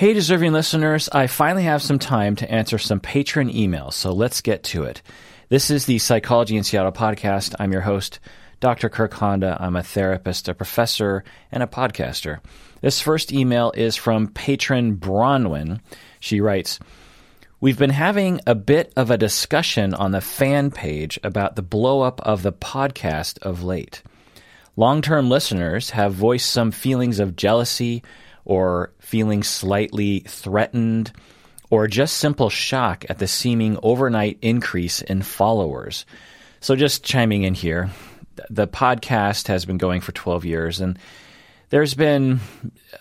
Hey, deserving listeners, I finally have some time to answer some patron emails, so let's get to it. This is the Psychology in Seattle podcast. I'm your host, Dr. Kirk Honda. I'm a therapist, a professor, and a podcaster. This first email is from patron Bronwyn. She writes, We've been having a bit of a discussion on the fan page about the blowup of the podcast of late. Long term listeners have voiced some feelings of jealousy or feeling slightly threatened, or just simple shock at the seeming overnight increase in followers. So, just chiming in here, the podcast has been going for 12 years, and there's been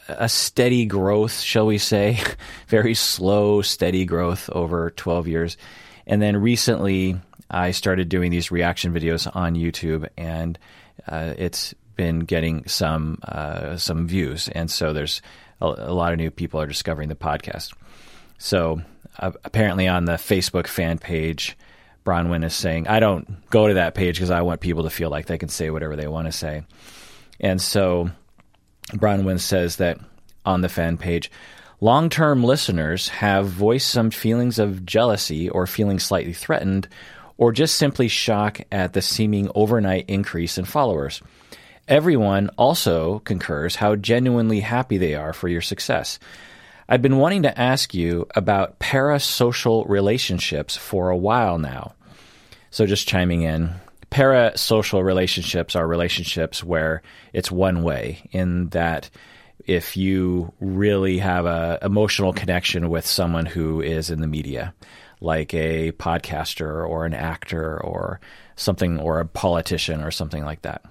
a steady growth, shall we say, very slow, steady growth over 12 years. And then recently, I started doing these reaction videos on YouTube, and uh, it's been getting some uh, some views, and so there's a, a, lot of new people are discovering the podcast. So uh, apparently, on the Facebook fan page, Bronwyn is saying, "I don't go to that page because I want people to feel like they can say whatever they want to say," and so Bronwyn says that on the fan page. Long term listeners have voiced some feelings of jealousy or feeling slightly threatened, or just simply shock at the seeming overnight increase in followers. Everyone also concurs how genuinely happy they are for your success. I've been wanting to ask you about parasocial relationships for a while now. So, just chiming in, parasocial relationships are relationships where it's one way, in that if you really have an emotional connection with someone who is in the media, like a podcaster or an actor or something, or a politician or something like that.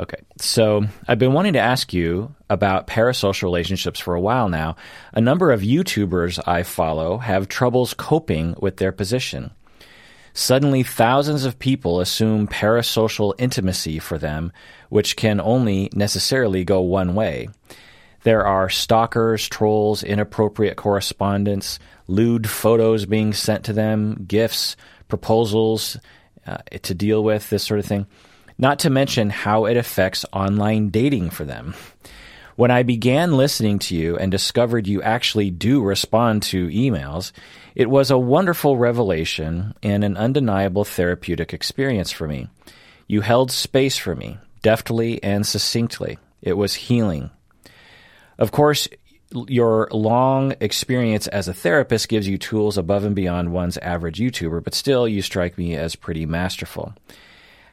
Okay, so I've been wanting to ask you about parasocial relationships for a while now. A number of YouTubers I follow have troubles coping with their position. Suddenly, thousands of people assume parasocial intimacy for them, which can only necessarily go one way. There are stalkers, trolls, inappropriate correspondence, lewd photos being sent to them, gifts, proposals uh, to deal with, this sort of thing not to mention how it affects online dating for them. When I began listening to you and discovered you actually do respond to emails, it was a wonderful revelation and an undeniable therapeutic experience for me. You held space for me, deftly and succinctly. It was healing. Of course, your long experience as a therapist gives you tools above and beyond one's average YouTuber, but still, you strike me as pretty masterful.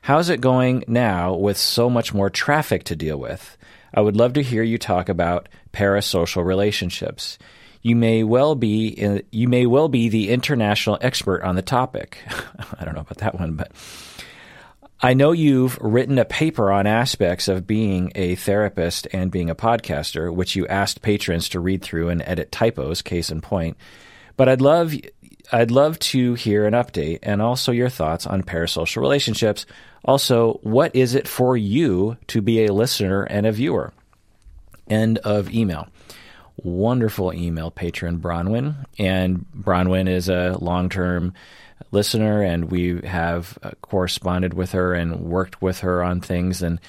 How's it going now with so much more traffic to deal with? I would love to hear you talk about parasocial relationships. You may well be in, you may well be the international expert on the topic. I don't know about that one, but I know you've written a paper on aspects of being a therapist and being a podcaster, which you asked patrons to read through and edit typos, case in point. But I'd love I'd love to hear an update and also your thoughts on parasocial relationships. Also, what is it for you to be a listener and a viewer? End of email. Wonderful email, patron Bronwyn. And Bronwyn is a long term listener, and we have uh, corresponded with her and worked with her on things. And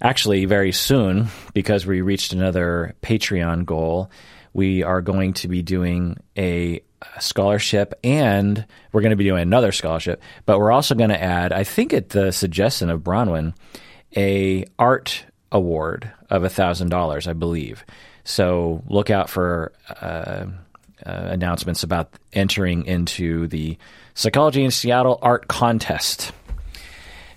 actually, very soon, because we reached another Patreon goal, we are going to be doing a scholarship and we're going to be doing another scholarship but we're also going to add i think at the suggestion of bronwyn a art award of $1000 i believe. So look out for uh, uh, announcements about entering into the psychology in seattle art contest.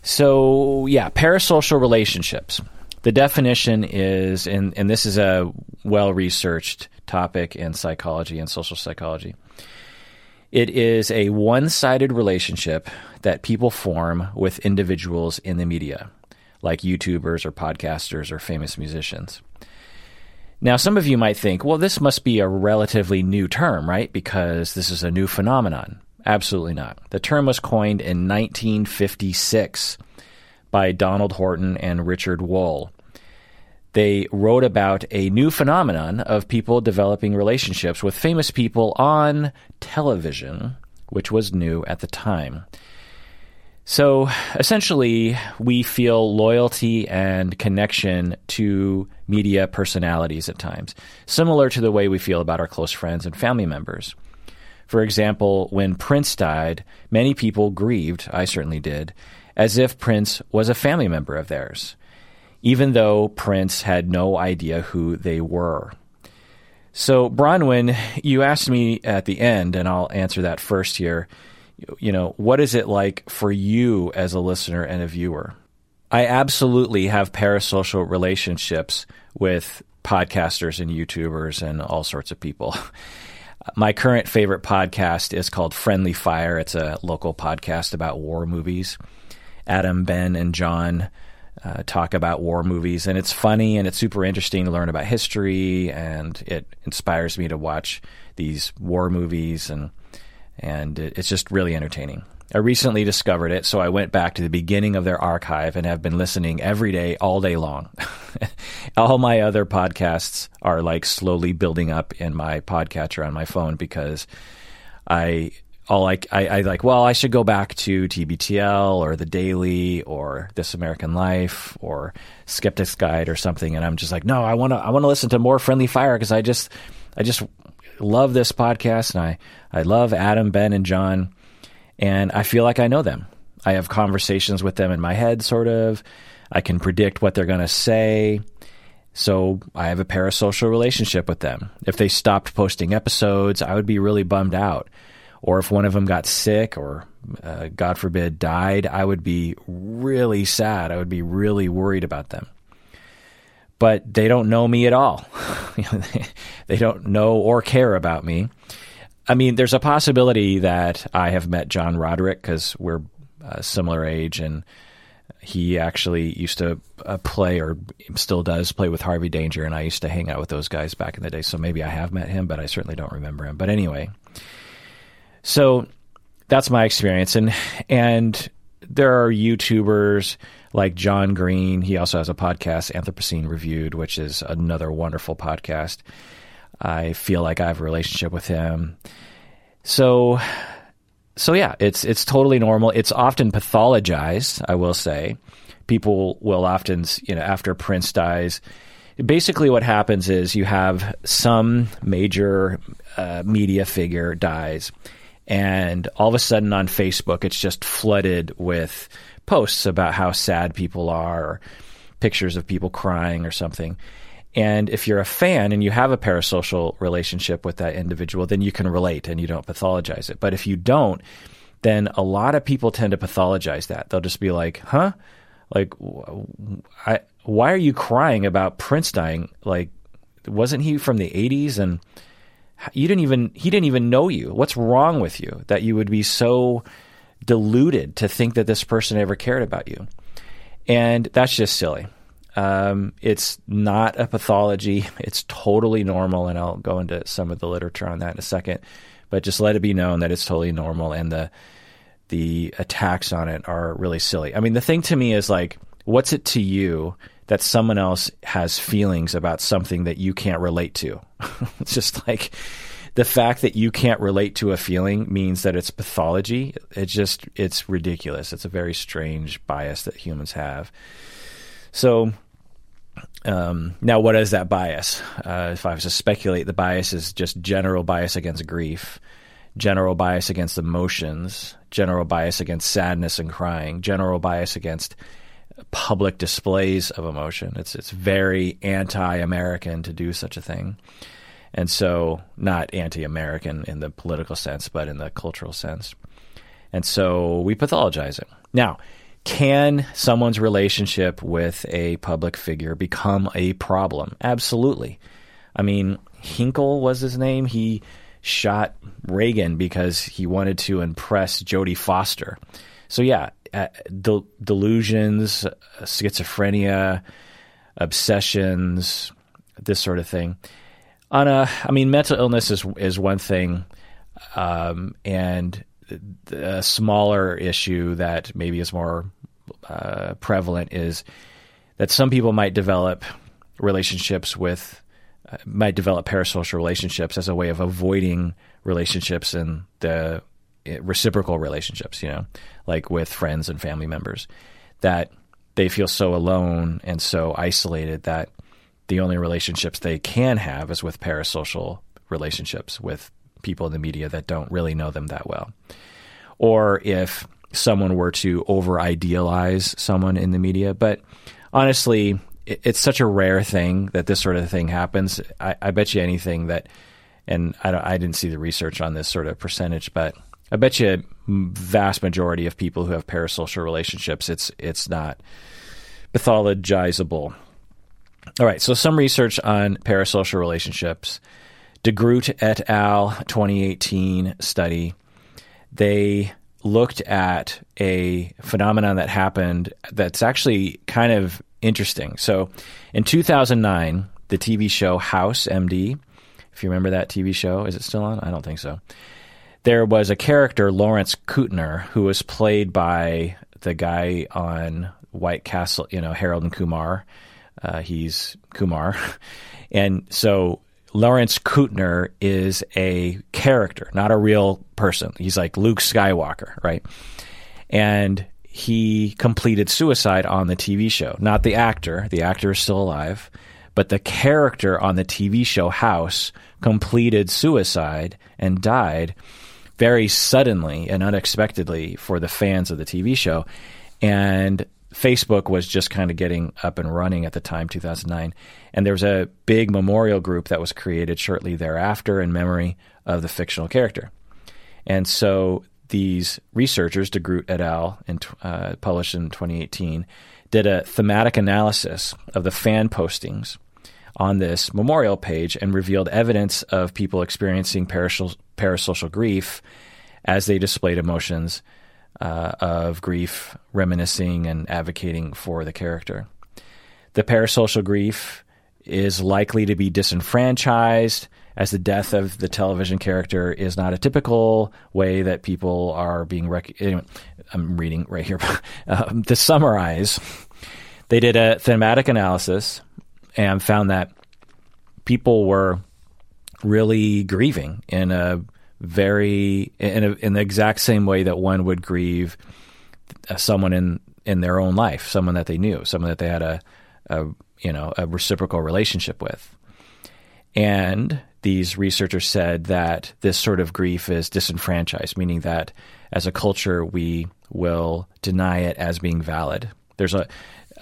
So yeah parasocial relationships. The definition is and, and this is a well researched topic in psychology and social psychology it is a one sided relationship that people form with individuals in the media, like YouTubers or podcasters or famous musicians. Now, some of you might think, well, this must be a relatively new term, right? Because this is a new phenomenon. Absolutely not. The term was coined in 1956 by Donald Horton and Richard Wohl they wrote about a new phenomenon of people developing relationships with famous people on television, which was new at the time. So essentially, we feel loyalty and connection to media personalities at times, similar to the way we feel about our close friends and family members. For example, when Prince died, many people grieved, I certainly did, as if Prince was a family member of theirs, even though Prince had no idea who they were. So, Bronwyn, you asked me at the end, and I'll answer that first here you know, what is it like for you as a listener and a viewer? I absolutely have parasocial relationships with podcasters and YouTubers and all sorts of people. My current favorite podcast is called Friendly Fire. It's a local podcast about war movies. Adam, Ben, and John uh, talk about war movies, and it's funny and it's super interesting to learn about history, and it inspires me to watch these war movies and and it's just really entertaining. I recently discovered it, so I went back to the beginning of their archive and have been listening every day, all day long. all my other podcasts are like slowly building up in my podcatcher on my phone because I all like I, I like well I should go back to TBTL or the Daily or This American Life or Skeptic's Guide or something, and I'm just like no I want to I want to listen to more Friendly Fire because I just I just love this podcast and I, I love Adam, Ben, and John. And I feel like I know them. I have conversations with them in my head, sort of. I can predict what they're going to say. So I have a parasocial relationship with them. If they stopped posting episodes, I would be really bummed out. Or if one of them got sick or, uh, God forbid, died, I would be really sad. I would be really worried about them but they don't know me at all. they don't know or care about me. I mean, there's a possibility that I have met John Roderick because we're a similar age, and he actually used to uh, play or still does play with Harvey Danger, and I used to hang out with those guys back in the day. So maybe I have met him, but I certainly don't remember him. But anyway, so that's my experience, and and there are YouTubers like John Green. He also has a podcast, Anthropocene Reviewed, which is another wonderful podcast. I feel like I have a relationship with him. So, so yeah, it's it's totally normal. It's often pathologized. I will say, people will often, you know, after Prince dies, basically what happens is you have some major uh, media figure dies, and all of a sudden on Facebook, it's just flooded with posts about how sad people are or pictures of people crying or something. And if you're a fan and you have a parasocial relationship with that individual, then you can relate and you don't pathologize it. But if you don't, then a lot of people tend to pathologize that. They'll just be like, huh? Like, I, why are you crying about Prince dying? Like, wasn't he from the 80s? And you didn't even, he didn't even know you. What's wrong with you that you would be so deluded to think that this person ever cared about you. And that's just silly. Um, it's not a pathology. It's totally normal, and I'll go into some of the literature on that in a second. But just let it be known that it's totally normal, and the the attacks on it are really silly. I mean, the thing to me is like, what's it to you that someone else has feelings about something that you can't relate to? it's just like the fact that you can't relate to a feeling means that it's pathology. It's just it's ridiculous. It's a very strange bias that humans have. So um, now, what is that bias? Uh, if I was to speculate, the bias is just general bias against grief, general bias against emotions, general bias against sadness and crying, general bias against public displays of emotion. It's it's very anti-American to do such a thing. And so, not anti American in the political sense, but in the cultural sense. And so we pathologize it. Now, can someone's relationship with a public figure become a problem? Absolutely. I mean, Hinkle was his name. He shot Reagan because he wanted to impress Jodie Foster. So, yeah, del- delusions, schizophrenia, obsessions, this sort of thing. On a, I mean, mental illness is is one thing, um, and a smaller issue that maybe is more uh, prevalent is that some people might develop relationships with uh, might develop parasocial relationships as a way of avoiding relationships in the Eh, reciprocal relationships, you know, like with friends and family members, that they feel so alone and so isolated that the only relationships they can have is with parasocial relationships with people in the media that don't really know them that well. Or if someone were to over idealize someone in the media. But honestly, it's such a rare thing that this sort of thing happens. I, I bet you anything that, and I, I didn't see the research on this sort of percentage, but I bet you vast majority of people who have parasocial relationships, it's it's not pathologizable. All right, so some research on parasocial relationships. DeGroot et al. 2018 study. They looked at a phenomenon that happened that's actually kind of interesting. So in 2009, the TV show House MD, if you remember that TV show, is it still on? I don't think so. There was a character, Lawrence Kutner, who was played by the guy on White Castle, you know, Harold and Kumar. Uh, he's Kumar. And so Lawrence Kutner is a character, not a real person. He's like Luke Skywalker, right? And he completed suicide on the TV show. Not the actor, the actor is still alive, but the character on the TV show House completed suicide and died very suddenly and unexpectedly for the fans of the TV show. And Facebook was just kind of getting up and running at the time, 2009. And there was a big memorial group that was created shortly thereafter in memory of the fictional character. And so these researchers, DeGroot et al., in, uh, published in 2018, did a thematic analysis of the fan postings on this memorial page and revealed evidence of people experiencing parasocial, grief as they displayed emotions uh, of grief, reminiscing, and advocating for the character. The parasocial grief is likely to be disenfranchised, as the death of the television character is not a typical way that people are being. Rec- I'm reading right here. um, to summarize, they did a thematic analysis and found that people were really grieving in a very in, a, in the exact same way that one would grieve someone in in their own life, someone that they knew, someone that they had a, a you know a reciprocal relationship with. And these researchers said that this sort of grief is disenfranchised, meaning that as a culture we will deny it as being valid. There's a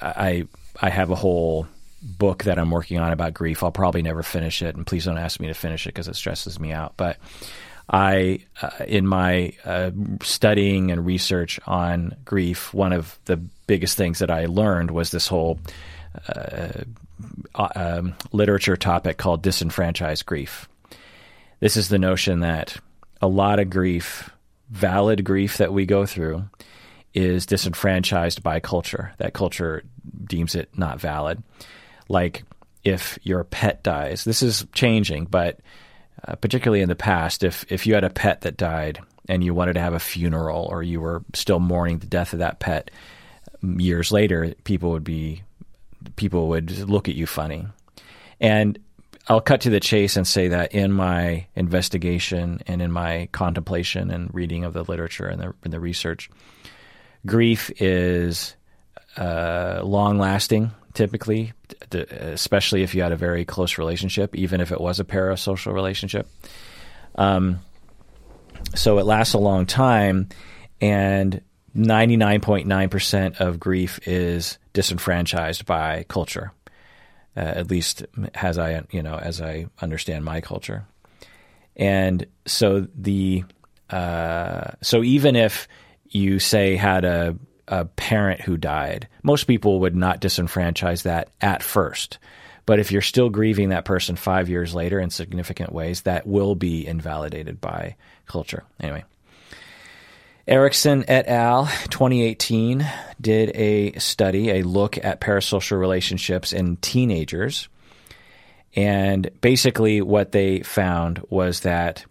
I I have a whole book that I'm working on about grief. I'll probably never finish it, and please don't ask me to finish it because it stresses me out. But I, uh, in my uh, studying and research on grief, one of the biggest things that I learned was this whole uh, uh, um, literature topic called disenfranchised grief. This is the notion that a lot of grief, valid grief that we go through, is disenfranchised by culture. That culture deems it not valid. Like if your pet dies, this is changing, but uh, particularly in the past, if if you had a pet that died and you wanted to have a funeral or you were still mourning the death of that pet years later, people would be people would look at you funny. And I'll cut to the chase and say that in my investigation and in my contemplation and reading of the literature and the, and the research, grief is uh, long lasting typically, especially if you had a very close relationship, even if it was a parasocial relationship. Um, so it lasts a long time, and 99.9% of grief is disenfranchised by culture. Uh, at least as I you know as I understand my culture, and so the uh, so even if you say had a a parent who died. Most people would not disenfranchise that at first. But if you're still grieving that person five years later in significant ways, that will be invalidated by culture. Anyway. Erickson et al. 2018 did a study, a look at parasocial relationships in teenagers. And basically, what they found was that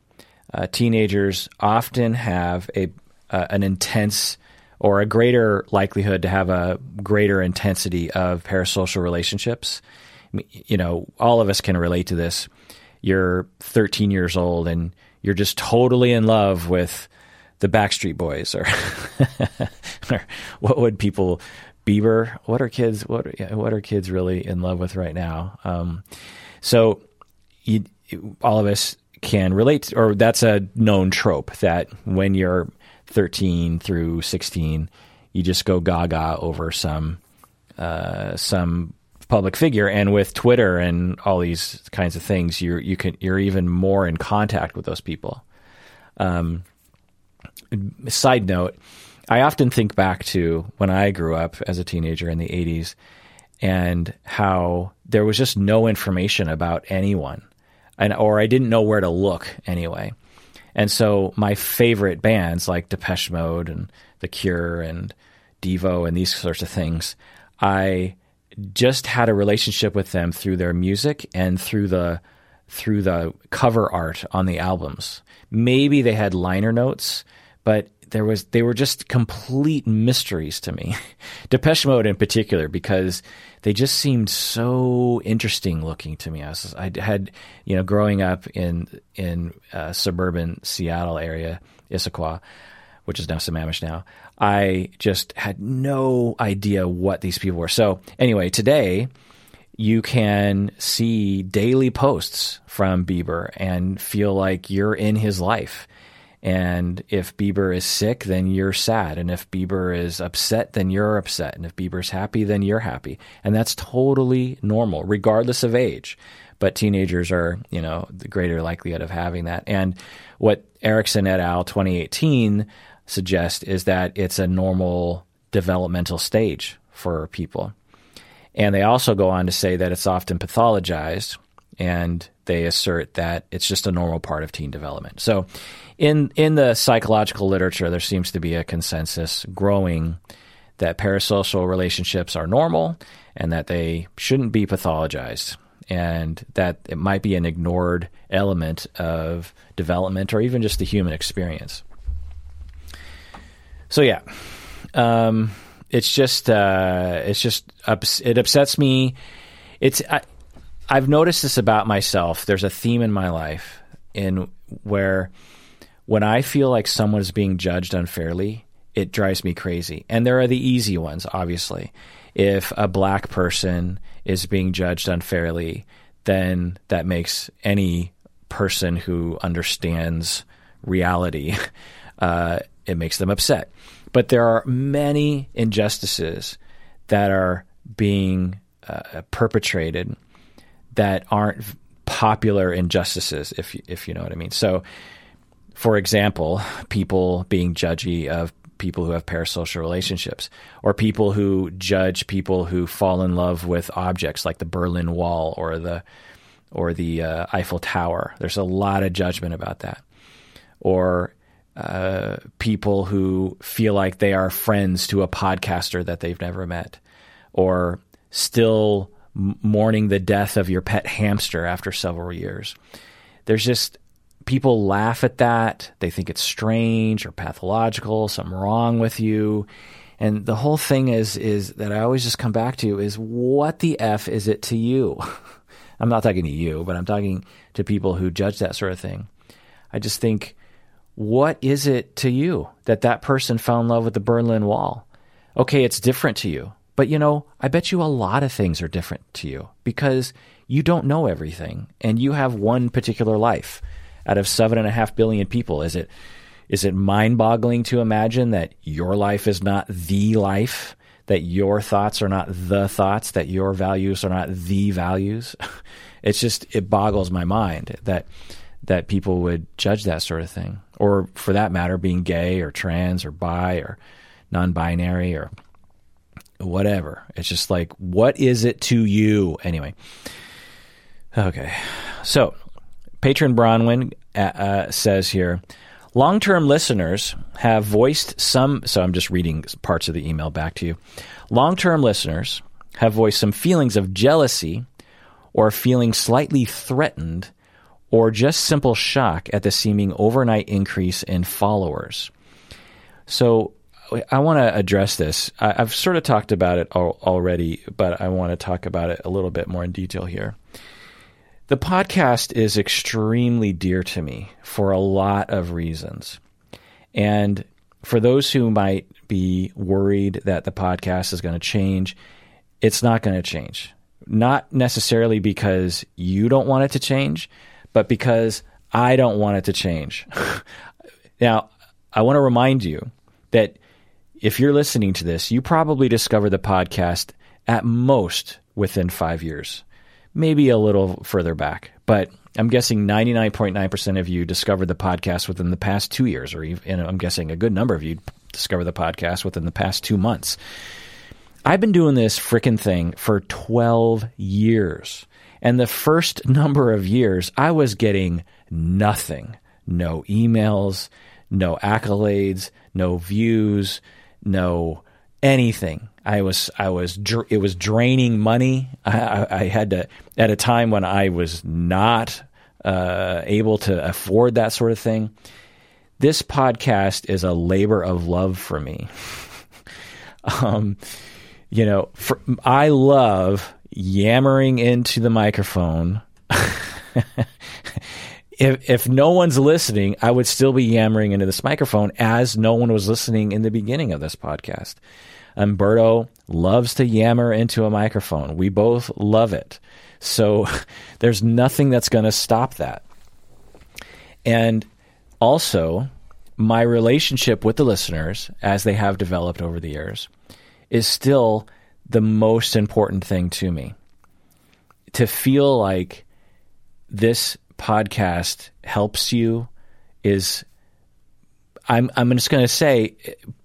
uh, teenagers often have a uh, an intense or a greater likelihood to have a greater intensity of parasocial relationships. You know, all of us can relate to this. You're 13 years old and you're just totally in love with the Backstreet Boys, or, or what would people Bieber? What are kids? What what are kids really in love with right now? Um, so, you, all of us can relate, or that's a known trope that when you're 13 through 16, you just go gaga over some uh, some public figure, and with Twitter and all these kinds of things, you're you can you're even more in contact with those people. Um, side note, I often think back to when I grew up as a teenager in the 80s and how there was just no information about anyone and or I didn't know where to look anyway. And so my favorite bands like Depeche Mode and The Cure and Devo and these sorts of things, I just had a relationship with them through their music and through the through the cover art on the albums. Maybe they had liner notes, but there was they were just complete mysteries to me. Depeche Mode in particular because they just seemed so interesting looking to me. I, was, I had you know growing up in in uh, suburban Seattle area, Issaquah, which is now Sammamish now. I just had no idea what these people were. So anyway, today you can see daily posts from Bieber and feel like you're in his life. And if Bieber is sick, then you're sad. And if Bieber is upset, then you're upset. And if Bieber's happy, then you're happy. And that's totally normal, regardless of age. But teenagers are, you know, the greater likelihood of having that. And what Erickson et al. 2018 suggest is that it's a normal developmental stage for people. And they also go on to say that it's often pathologized and they assert that it's just a normal part of teen development. So in in the psychological literature there seems to be a consensus growing that parasocial relationships are normal and that they shouldn't be pathologized and that it might be an ignored element of development or even just the human experience. So yeah, um, it's just uh, it's just it upsets me. It's I, I've noticed this about myself. There's a theme in my life in where when I feel like someone is being judged unfairly, it drives me crazy. And there are the easy ones, obviously. If a black person is being judged unfairly, then that makes any person who understands reality uh, it makes them upset. But there are many injustices that are being uh, perpetrated that aren't popular injustices, if if you know what I mean. So, for example, people being judgy of people who have parasocial relationships, or people who judge people who fall in love with objects like the Berlin Wall or the or the uh, Eiffel Tower. There's a lot of judgment about that. Or uh, people who feel like they are friends to a podcaster that they've never met, or still mourning the death of your pet hamster after several years. There's just people laugh at that. They think it's strange or pathological, something wrong with you. And the whole thing is is that I always just come back to is what the f is it to you? I'm not talking to you, but I'm talking to people who judge that sort of thing. I just think what is it to you that that person fell in love with the Berlin Wall? Okay, it's different to you. But you know, I bet you a lot of things are different to you because you don't know everything and you have one particular life out of seven and a half billion people. Is it is it mind boggling to imagine that your life is not the life, that your thoughts are not the thoughts, that your values are not the values? it's just it boggles my mind that that people would judge that sort of thing. Or for that matter, being gay or trans or bi or non binary or whatever. It's just like, what is it to you? Anyway. Okay. So, patron Bronwyn uh, uh, says here long term listeners have voiced some. So, I'm just reading parts of the email back to you. Long term listeners have voiced some feelings of jealousy or feeling slightly threatened or just simple shock at the seeming overnight increase in followers. So I want to address this. I, have sort of talked about it al- already, but I want to talk about it a little bit more in detail here. The podcast is extremely dear to me for a lot of reasons. And for those who might be worried that the podcast is going to change, it's not going to change. Not necessarily because you don't want it to change, but because I don't want it to change. now, I want to remind you that if you're listening to this, you probably discovered the podcast at most within five years, maybe a little further back. But I'm guessing 99.9% of you discovered the podcast within the past two years, or even, I'm guessing a good number of you discovered the podcast within the past two months. I've been doing this freaking thing for 12 years. And the first number of years, I was getting nothing no emails, no accolades, no views, no anything. I was I was it was draining money. I, I had to at a time when I was not uh, able to afford that sort of thing. This podcast is a labor of love for me. um, you know, for, I love yammering into the microphone. if if no one's listening, I would still be yammering into this microphone as no one was listening in the beginning of this podcast. Umberto loves to yammer into a microphone. We both love it. So there's nothing that's going to stop that. And also, my relationship with the listeners, as they have developed over the years, is still the most important thing to me. To feel like this podcast helps you is I'm I'm just going to say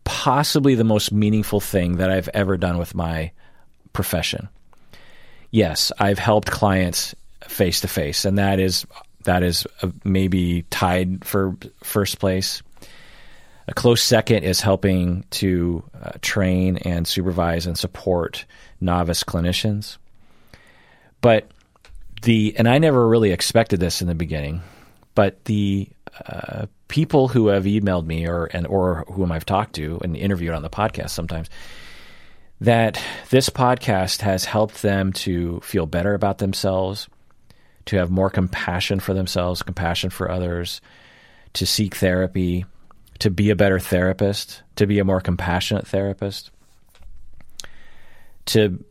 possibly the most meaningful thing that I've ever done with my profession. Yes, I've helped clients face to face and that is that is uh, maybe tied for first place. A close second is helping to uh, train and supervise and support novice clinicians. But the and I never really expected this in the beginning, but the uh, people who have emailed me or and or whom I've talked to and interviewed on the podcast sometimes that this podcast has helped them to feel better about themselves, to have more compassion for themselves, compassion for others, to seek therapy, to be a better therapist, to be a more compassionate therapist, to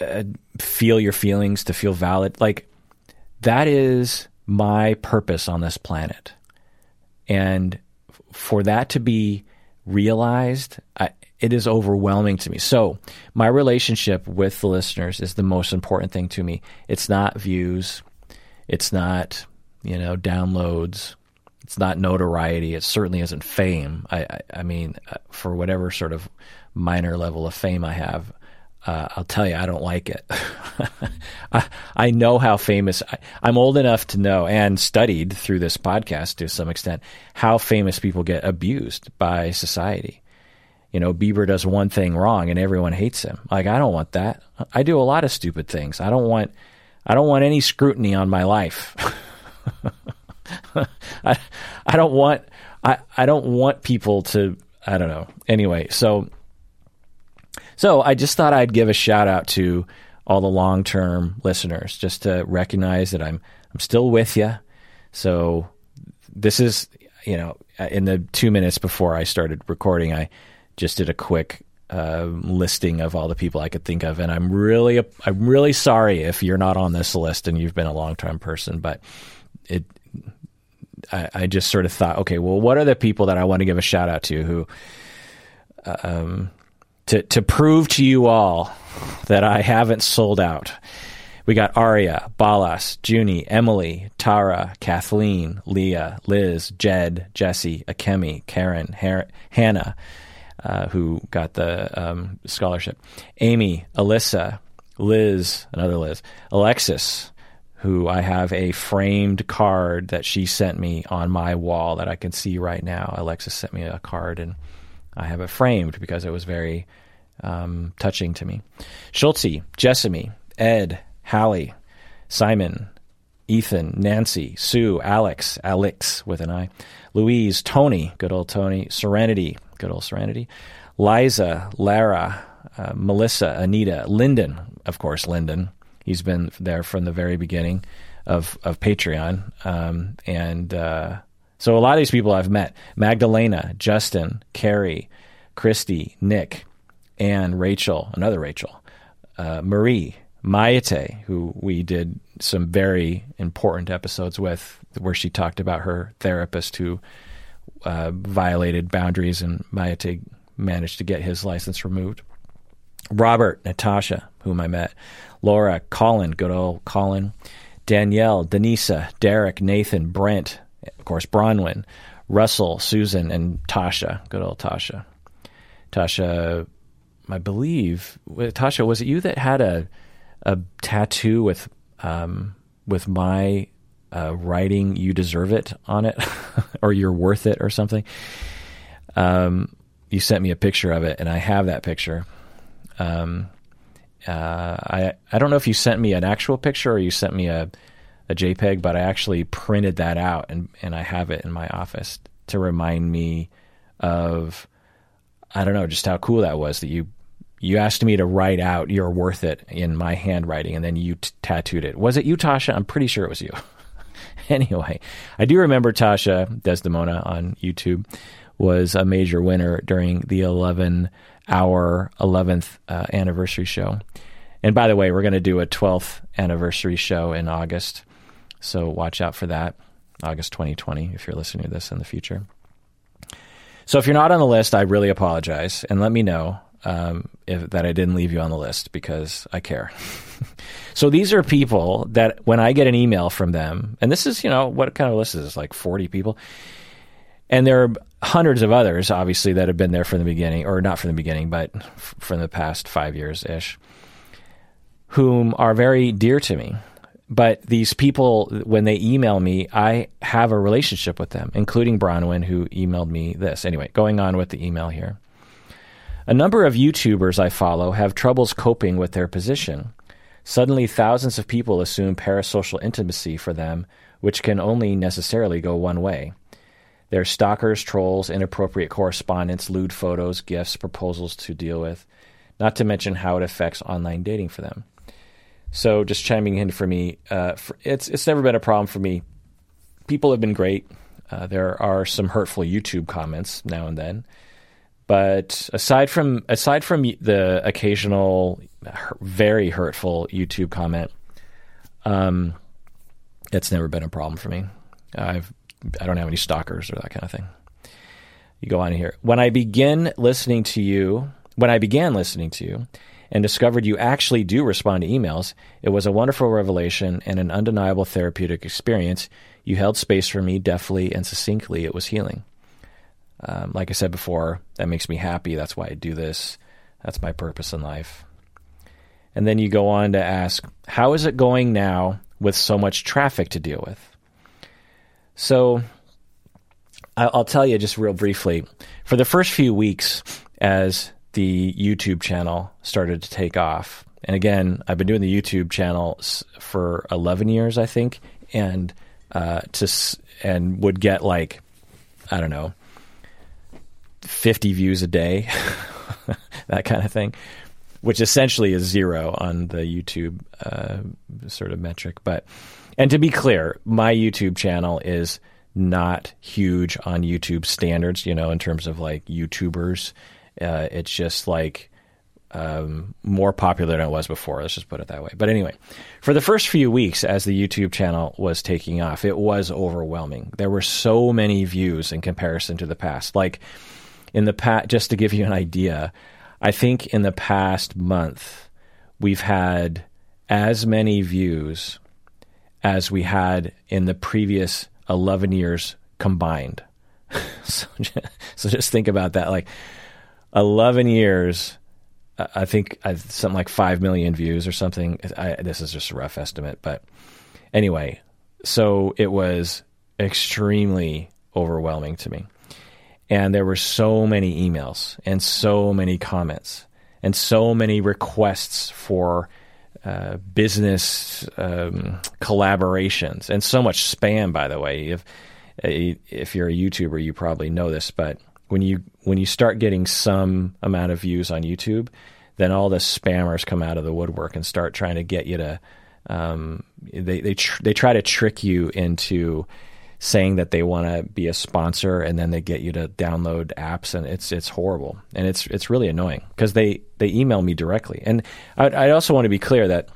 uh, feel your feelings, to feel valid. Like that is my purpose on this planet. And for that to be realized, I, it is overwhelming to me. So, my relationship with the listeners is the most important thing to me. It's not views, it's not, you know, downloads, it's not notoriety, it certainly isn't fame. I, I, I mean, uh, for whatever sort of minor level of fame I have, uh, I'll tell you, I don't like it. I, I, know how famous I, I'm old enough to know and studied through this podcast to some extent how famous people get abused by society. You know, Bieber does one thing wrong and everyone hates him. Like I don't want that. I do a lot of stupid things. I don't want I don't want any scrutiny on my life. I I don't want I, I don't want people to I don't know. Anyway, so so I just thought I'd give a shout out to all the long term listeners just to recognize that I'm I'm still with you. So this is you know in the two minutes before I started recording, I just did a quick uh, listing of all the people I could think of, and I'm really I'm really sorry if you're not on this list and you've been a long time person, but it I, I, just sort of thought, okay, well, what are the people that I want to give a shout out to who uh, um, to to prove to you all that I haven't sold out. We got Aria, Balas, Junie, Emily, Tara, Kathleen, Leah, Liz, Jed, Jesse, Akemi, Karen, Her- Hannah, uh, who got the um, scholarship, Amy, Alyssa, Liz, another Liz, Alexis, who I have a framed card that she sent me on my wall that I can see right now. Alexis sent me a card and I have it framed because it was very um, touching to me. Schultze, Jessamy, Ed, Hallie, Simon, Ethan, Nancy, Sue, Alex, Alex with an I, Louise, Tony, good old Tony, Serenity, good old Serenity, Liza, Lara, uh, Melissa, Anita, Lyndon, of course, Lyndon. He's been there from the very beginning of of Patreon, um, and uh, So a lot of these people I've met Magdalena, Justin, Carrie, Christy, Nick, Anne, Rachel, another Rachel, uh, Marie, Mayate, who we did some very important episodes with, where she talked about her therapist who uh, violated boundaries, and Mayate managed to get his license removed. Robert, Natasha, whom I met, Laura, Colin, good old Colin, Danielle, Denisa, Derek, Nathan, Brent, course, Bronwyn, Russell, Susan, and Tasha, good old Tasha. Tasha, I believe, Tasha, was it you that had a a tattoo with um, with my uh, writing "You deserve it" on it, or "You're worth it" or something? Um, you sent me a picture of it, and I have that picture. Um, uh, I I don't know if you sent me an actual picture or you sent me a a JPEG, but I actually printed that out and and I have it in my office to remind me of I don't know just how cool that was that you you asked me to write out "You're worth it" in my handwriting, and then you t- tattooed it. Was it you, Tasha? I'm pretty sure it was you. anyway, I do remember Tasha Desdemona on YouTube was a major winner during the 11 hour 11th uh, anniversary show. And by the way, we're going to do a 12th anniversary show in August. So watch out for that, August 2020, if you're listening to this in the future. So if you're not on the list, I really apologize. And let me know um, if, that I didn't leave you on the list because I care. so these are people that when I get an email from them, and this is, you know, what kind of list is this? Like 40 people? And there are hundreds of others, obviously, that have been there from the beginning, or not from the beginning, but f- from the past five years ish, whom are very dear to me. But these people, when they email me, I have a relationship with them, including Bronwyn, who emailed me this. Anyway, going on with the email here. A number of YouTubers I follow have troubles coping with their position. Suddenly, thousands of people assume parasocial intimacy for them, which can only necessarily go one way. There are stalkers, trolls, inappropriate correspondence, lewd photos, gifts, proposals to deal with, not to mention how it affects online dating for them. So, just chiming in for me, uh, for, it's it's never been a problem for me. People have been great. Uh, there are some hurtful YouTube comments now and then, but aside from aside from the occasional very hurtful YouTube comment, um, it's never been a problem for me. I've I don't have any stalkers or that kind of thing. You go on here. When I begin listening to you, when I began listening to you and discovered you actually do respond to emails, it was a wonderful revelation and an undeniable therapeutic experience. You held space for me deftly and succinctly. It was healing. Um, like I said before, that makes me happy. That's why I do this. That's my purpose in life. And then you go on to ask, how is it going now with so much traffic to deal with? So I'll tell you just real briefly. For the first few weeks, as the YouTube channel started to take off, and again, I've been doing the YouTube channel for 11 years, I think, and uh, to and would get like I don't know 50 views a day, that kind of thing, which essentially is zero on the YouTube uh, sort of metric, but and to be clear, my YouTube channel is not huge on YouTube standards, you know, in terms of like YouTubers. Uh, it's just like um, more popular than it was before. Let's just put it that way. But anyway, for the first few weeks as the YouTube channel was taking off, it was overwhelming. There were so many views in comparison to the past. Like in the past, just to give you an idea, I think in the past month, we've had as many views as we had in the previous 11 years combined. so, just, so just think about that. Like 11 years, I think I something like 5 million views or something. I, this is just a rough estimate. But anyway, so it was extremely overwhelming to me. And there were so many emails and so many comments and so many requests for uh, business um, collaborations and so much spam. By the way, if if you're a YouTuber, you probably know this, but when you when you start getting some amount of views on YouTube, then all the spammers come out of the woodwork and start trying to get you to. Um, they they tr- they try to trick you into saying that they want to be a sponsor and then they get you to download apps and it's it's horrible. And it's it's really annoying because they they email me directly. And I, I also want to be clear that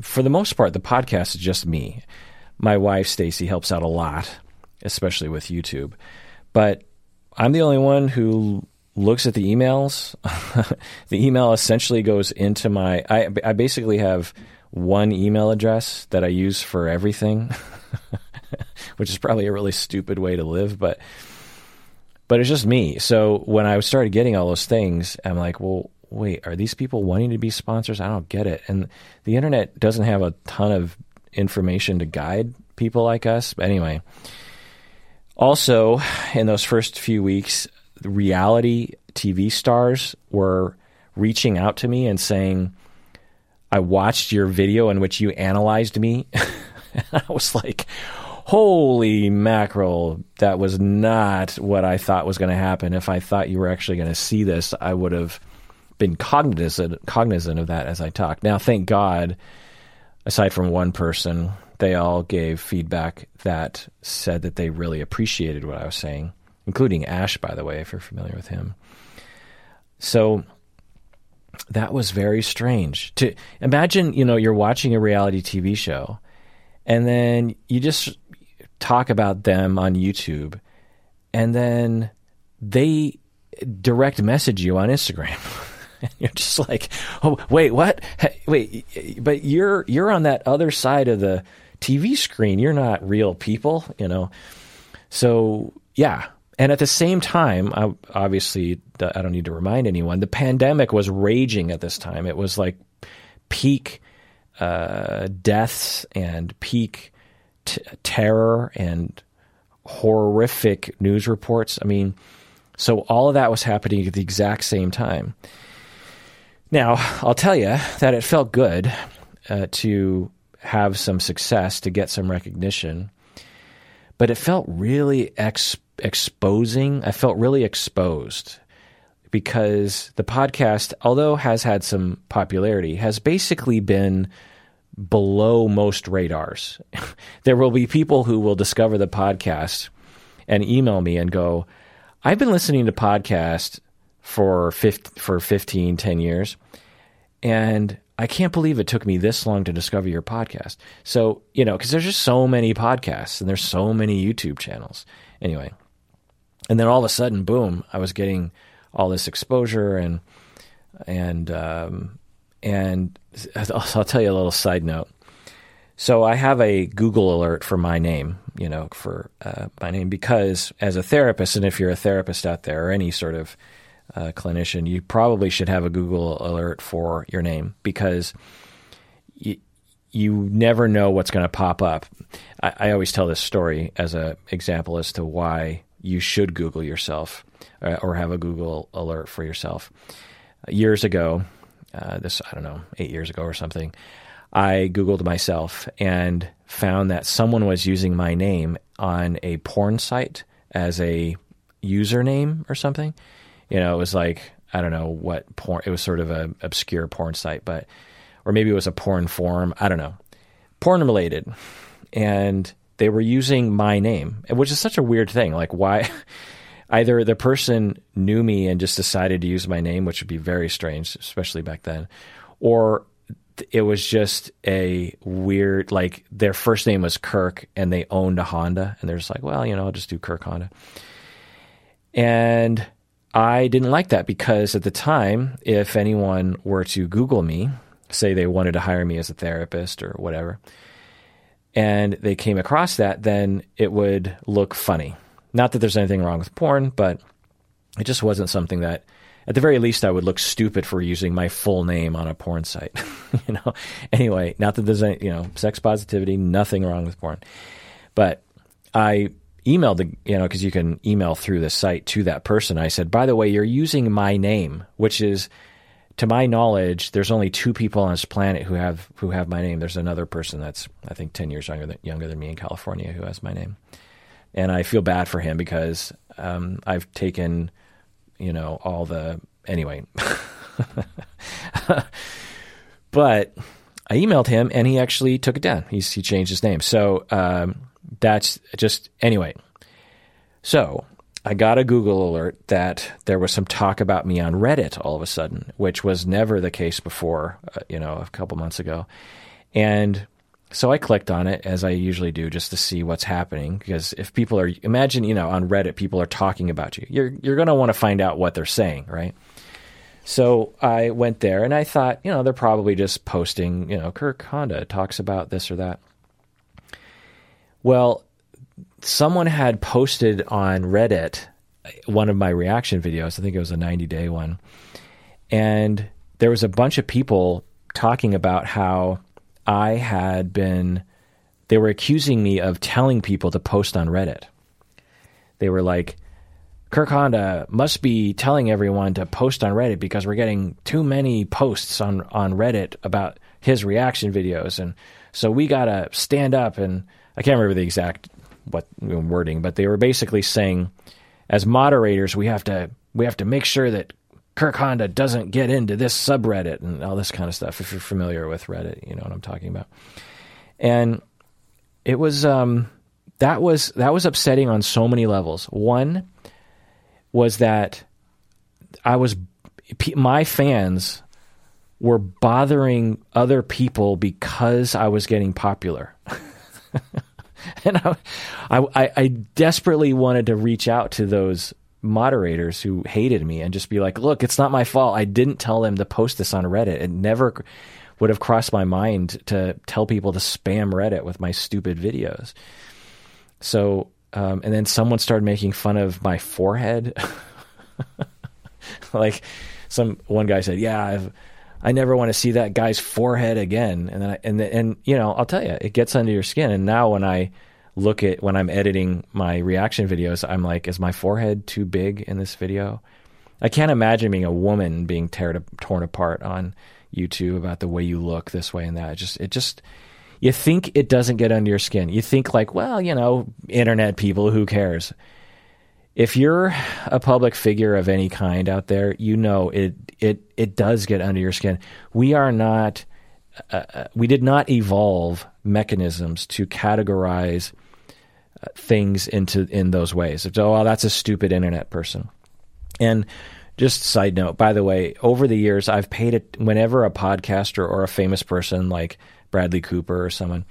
for the most part the podcast is just me. My wife Stacy helps out a lot especially with YouTube. But I'm the only one who looks at the emails the email essentially goes into my I I basically have one email address that I use for everything which is probably a really stupid way to live, but but it's just me. So when I started getting all those things, I'm like, well, wait, are these people wanting to be sponsors? I don't get it. And the internet doesn't have a ton of information to guide people like us. But anyway, also in those first few weeks, reality TV stars were reaching out to me and saying, I watched your video in which you analyzed me. I was like, holy mackerel, that was not what I thought was going to happen. If I thought you were actually going to see this, I would have been cognizant cognizant of that as I talked. Now, thank God, aside from one person, they all gave feedback that said that they really appreciated what I was saying, including Ash, by the way, if you're familiar with him. So that was very strange. To imagine, you know, you're watching a reality TV show and then you just talk about them on YouTube, and then they direct message you on Instagram. you're just like, oh wait, what? Hey, wait, but you're you're on that other side of the TV screen. You're not real people, you know. So yeah, and at the same time, I, obviously, I don't need to remind anyone, the pandemic was raging at this time. It was like peak uh, deaths and peak t- terror and horrific news reports. I mean, so all of that was happening at the exact same time. Now, I'll tell you that it felt good uh, to have some success, to get some recognition, but it felt really ex- exposing. I felt really exposed because the podcast, although has had some popularity, has basically been below most radars. there will be people who will discover the podcast and email me and go, I've been listening to podcasts for 15, for 15, 10 years, and I can't believe it took me this long to discover your podcast. So, you know, because there's just so many podcasts and there's so many YouTube channels. Anyway, and then all of a sudden, boom, I was getting all this exposure and, and, um, and I'll tell you a little side note. So I have a Google alert for my name, you know, for uh, my name because as a therapist, and if you're a therapist out there or any sort of uh, clinician, you probably should have a Google alert for your name because you, you never know what's going to pop up. I, I, always tell this story as an example as to why you should Google yourself uh, or have a Google alert for yourself. Years ago, uh, this I don't know eight years ago or something. I googled myself and found that someone was using my name on a porn site as a username or something. You know, it was like I don't know what porn. It was sort of a obscure porn site, but or maybe it was a porn forum. I don't know, porn related, and they were using my name, which is such a weird thing. Like why? either the person knew me and just decided to use my name, which would be very strange, especially back then, or it was just a weird like their first name was Kirk and they owned a Honda and they're just like, well, you know, I'll just do Kirk Honda. And I didn't like that because at the time, if anyone were to Google me, say they wanted to hire me as a therapist or whatever, and they came across that, then it would look funny not that there's anything wrong with porn, but it just wasn't something that, at the very least, I would look stupid for using my full name on a porn site. you know. Anyway, not that there's any, you know, sex positivity, nothing wrong with porn, but I emailed the, you know, because you can email through the site to that person. I said, by the way, you're using my name, which is, to my knowledge, there's only two people on this planet who have who have my name. There's another person that's I think ten years younger than younger than me in California who has my name and I feel bad for him because um, I've taken, you know, all the anyway. but I emailed him, and he actually took it down. He's, he changed his name. So um, that's just anyway. So I got a Google alert that there was some talk about me on Reddit all of a sudden, which was never the case before, uh, you know, a couple months ago. And so I clicked on it as I usually do just to see what's happening because if people are imagine, you know, on Reddit people are talking about you. You're you're going to want to find out what they're saying, right? So I went there and I thought, you know, they're probably just posting, you know, Kirk Honda talks about this or that. Well, someone had posted on Reddit one of my reaction videos. I think it was a 90 day one. And there was a bunch of people talking about how I had been, they were accusing me of telling people to post on Reddit. They were like, Kirk Honda must be telling everyone to post on Reddit because we're getting too many posts on, on Reddit about his reaction videos. And so we got to stand up and I can't remember the exact what wording, but they were basically saying, as moderators, we have to we have to make sure that Kirk Honda doesn't get into this subreddit and all this kind of stuff. If you're familiar with Reddit, you know what I'm talking about. And it was um, that was that was upsetting on so many levels. One was that I was my fans were bothering other people because I was getting popular. and I, I, I desperately wanted to reach out to those moderators who hated me and just be like, look, it's not my fault. I didn't tell them to post this on Reddit. It never would have crossed my mind to tell people to spam Reddit with my stupid videos. So, um, and then someone started making fun of my forehead. like some one guy said, yeah, I've, I never want to see that guy's forehead again. And then, I, and and you know, I'll tell you, it gets under your skin. And now when I look at when I'm editing my reaction videos, I'm like, is my forehead too big in this video? I can't imagine being a woman being teared, torn apart on YouTube about the way you look this way and that. It just, it just, you think it doesn't get under your skin. You think like, well, you know, internet people, who cares? If you're a public figure of any kind out there, you know it it it does get under your skin. We are not uh, uh we did not evolve mechanisms to categorize uh, things into in those ways. oh, well, that's a stupid internet person. And just side note, by the way, over the years I've paid it whenever a podcaster or a famous person like Bradley Cooper or someone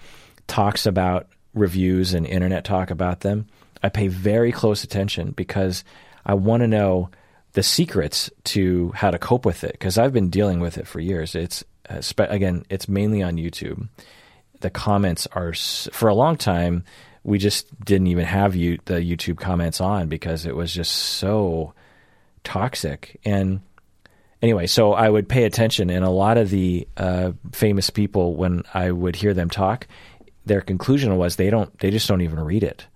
talks about reviews and internet talk about them, I pay very close attention because I want to know the secrets to how to cope with it because I've been dealing with it for years. It's uh, again, it's mainly on YouTube. The comments are for a long time. We just didn't even have you, the YouTube comments on because it was just so toxic. And anyway, so I would pay attention, and a lot of the uh, famous people, when I would hear them talk, their conclusion was they don't, they just don't even read it.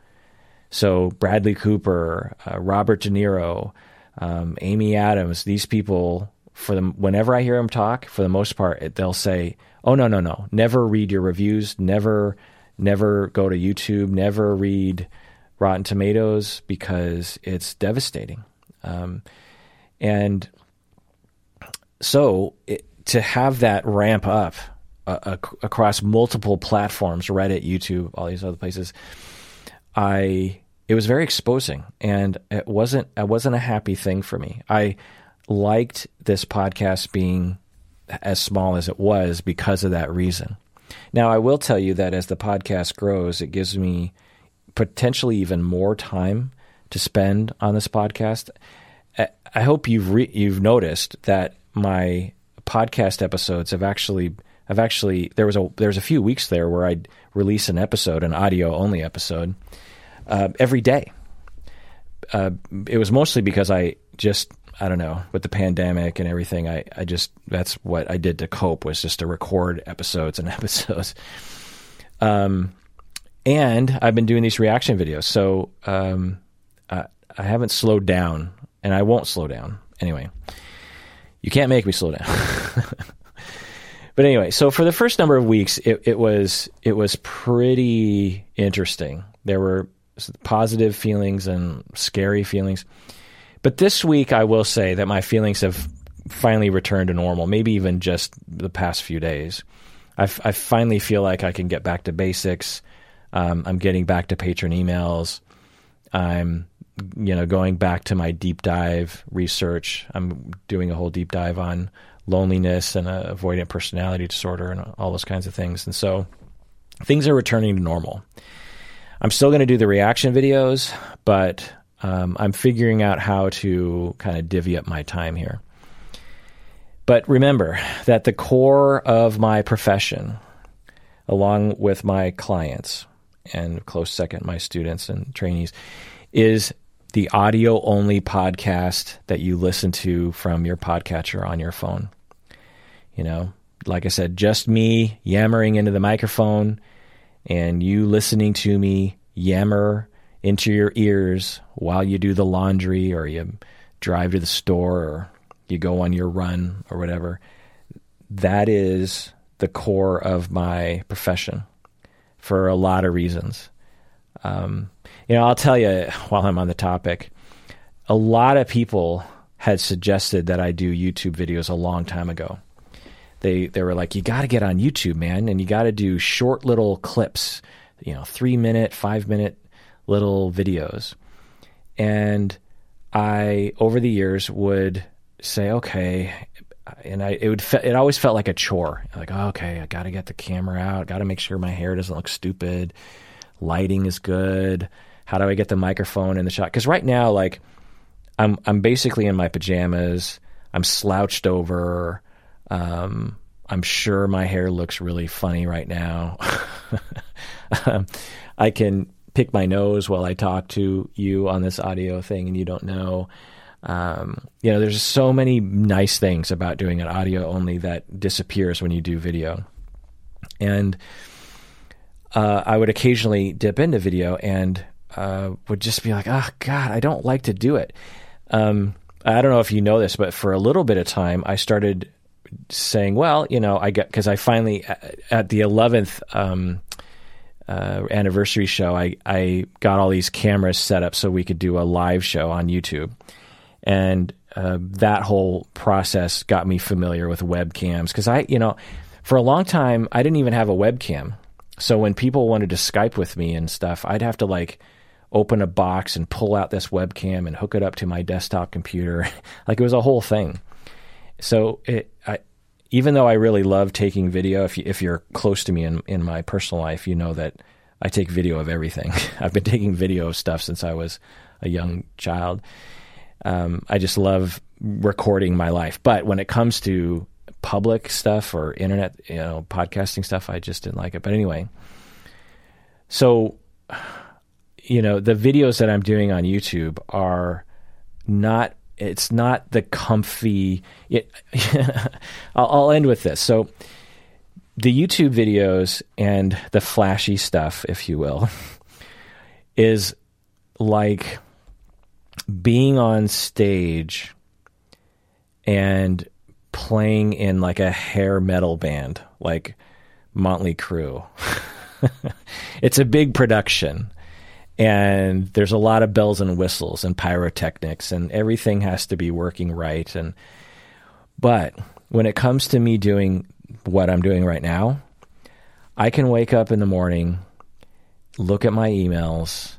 So Bradley Cooper, uh, Robert De Niro, um, Amy Adams, these people, for them, whenever I hear them talk, for the most part, they'll say, "Oh no, no, no! Never read your reviews. Never, never go to YouTube. Never read Rotten Tomatoes because it's devastating." Um, and so it, to have that ramp up uh, across multiple platforms, Reddit, YouTube, all these other places I it was very exposing and it wasn't it wasn't a happy thing for me. I liked this podcast being as small as it was because of that reason. Now, I will tell you that as the podcast grows, it gives me potentially even more time to spend on this podcast. I hope you've re- you've noticed that my podcast episodes have actually I've actually there was a there's a few weeks there where I'd release an episode, an audio only episode, uh, every day. Uh, it was mostly because I just I don't know with the pandemic and everything. I I just that's what I did to cope was just to record episodes and episodes. Um, and I've been doing these reaction videos, so um, I, I haven't slowed down, and I won't slow down anyway. You can't make me slow down. but anyway, so for the first number of weeks, it, it was it was pretty interesting. There were positive feelings and scary feelings. But this week, I will say that my feelings have finally returned to normal. Maybe even just the past few days. I, I finally feel like I can get back to basics. Um, I'm getting back to patron emails. I'm, you know, going back to my deep dive research. I'm doing a whole deep dive on loneliness and uh, avoidant personality disorder and all those kinds of things. And so things are returning to normal. I'm still going to do the reaction videos, but um, I'm figuring out how to kind of divvy up my time here. But remember that the core of my profession, along with my clients and close second, my students and trainees, is the audio only podcast that you listen to from your podcatcher on your phone. You know, like I said, just me yammering into the microphone and you listening to me yammer into your ears while you do the laundry or you drive to the store or you go on your run or whatever. That is the core of my profession for a lot of reasons. Um, you know, I'll tell you while I'm on the topic, a lot of people had suggested that I do YouTube videos a long time ago. They they were like, you got to get on YouTube, man, and you got to do short little clips, you know, three minute, five minute little videos. And I, over the years, would say, okay, and I it would fe- it always felt like a chore. Like, oh, okay, I got to get the camera out, got to make sure my hair doesn't look stupid, lighting is good. How do I get the microphone in the shot? Because right now, like, I'm I'm basically in my pajamas. I'm slouched over. Um, I'm sure my hair looks really funny right now. um, I can pick my nose while I talk to you on this audio thing, and you don't know. Um, you know, there's so many nice things about doing an audio only that disappears when you do video. And uh, I would occasionally dip into video and uh, would just be like, oh, God, I don't like to do it. Um, I don't know if you know this, but for a little bit of time, I started saying, well, you know, I got, because I finally, at the 11th um, uh, anniversary show, I, I got all these cameras set up so we could do a live show on YouTube. And uh, that whole process got me familiar with webcams because I, you know, for a long time, I didn't even have a webcam. So when people wanted to Skype with me and stuff, I'd have to like open a box and pull out this webcam and hook it up to my desktop computer. like it was a whole thing. So it, I, even though I really love taking video, if you, if you're close to me in in my personal life, you know that I take video of everything. I've been taking video of stuff since I was a young child. Um, I just love recording my life. But when it comes to public stuff or internet, you know, podcasting stuff, I just didn't like it. But anyway, so you know, the videos that I'm doing on YouTube are not it's not the comfy. It, I'll, I'll end with this. So, the YouTube videos and the flashy stuff, if you will, is like being on stage and playing in like a hair metal band, like Motley Crue. it's a big production and there's a lot of bells and whistles and pyrotechnics and everything has to be working right. And but when it comes to me doing what I'm doing right now I can wake up in the morning look at my emails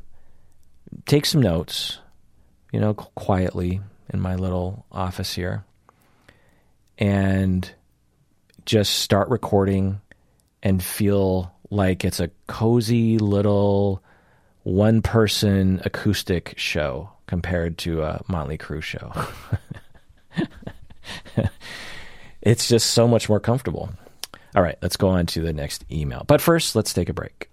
take some notes you know quietly in my little office here and just start recording and feel like it's a cozy little one person acoustic show compared to a Motley Crue show. it's just so much more comfortable. All right, let's go on to the next email. But first, let's take a break.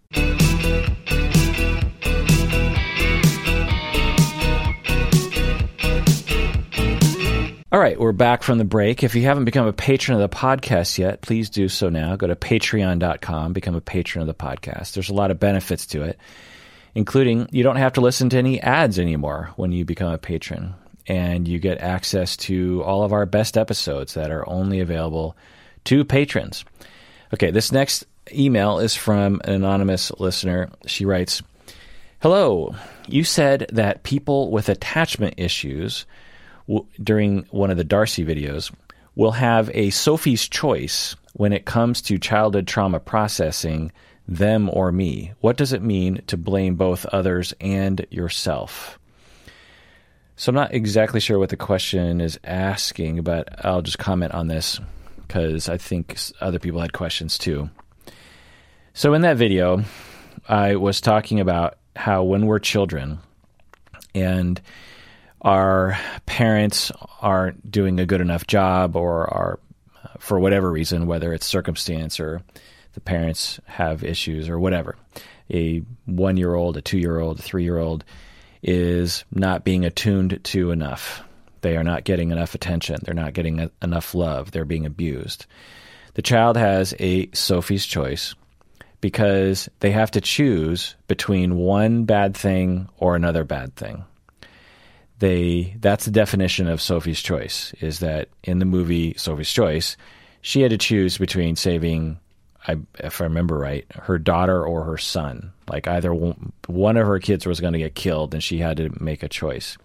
All right, we're back from the break. If you haven't become a patron of the podcast yet, please do so now. Go to patreon.com, become a patron of the podcast. There's a lot of benefits to it including you don't have to listen to any ads anymore when you become a patron. And you get access to all of our best episodes that are only available to patrons. Okay, this next email is from an anonymous listener. She writes Hello, you said that people with attachment issues w- during one of the Darcy videos will have a Sophie's choice when it comes to childhood trauma processing them or me? What does it mean to blame both others and yourself? So I'm not exactly sure what the question is asking, but I'll just comment on this because I think other people had questions too. So in that video, I was talking about how when we're children and our parents aren't doing a good enough job or are uh, for whatever reason, whether it's circumstance or the parents have issues or whatever. A one year old, a two year old, a three year old is not being attuned to enough. They are not getting enough attention. They're not getting a, enough love. They're being abused. The child has a Sophie's choice because they have to choose between one bad thing or another bad thing. They that's the definition of Sophie's choice is that in the movie Sophie's Choice, she had to choose between saving I, if I remember right, her daughter or her son. Like either one of her kids was going to get killed, and she had to make a choice.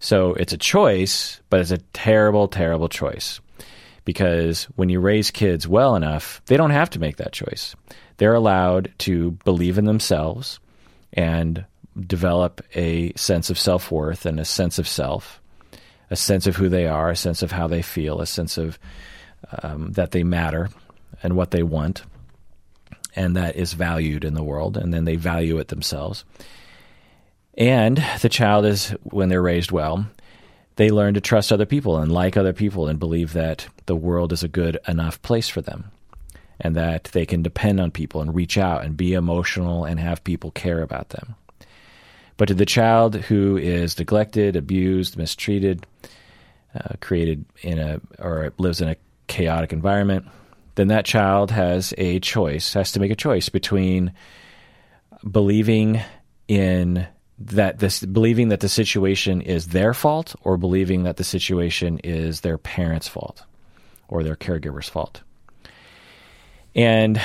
So it's a choice, but it's a terrible, terrible choice because when you raise kids well enough, they don't have to make that choice. They're allowed to believe in themselves and develop a sense of self worth and a sense of self, a sense of who they are, a sense of how they feel, a sense of um, that they matter and what they want, and that is valued in the world, and then they value it themselves. And the child is, when they're raised well, they learn to trust other people and like other people and believe that the world is a good enough place for them and that they can depend on people and reach out and be emotional and have people care about them. But to the child who is neglected, abused, mistreated, uh, created in a or lives in a chaotic environment, then that child has a choice, has to make a choice between believing in that this believing that the situation is their fault or believing that the situation is their parents' fault or their caregiver's fault. And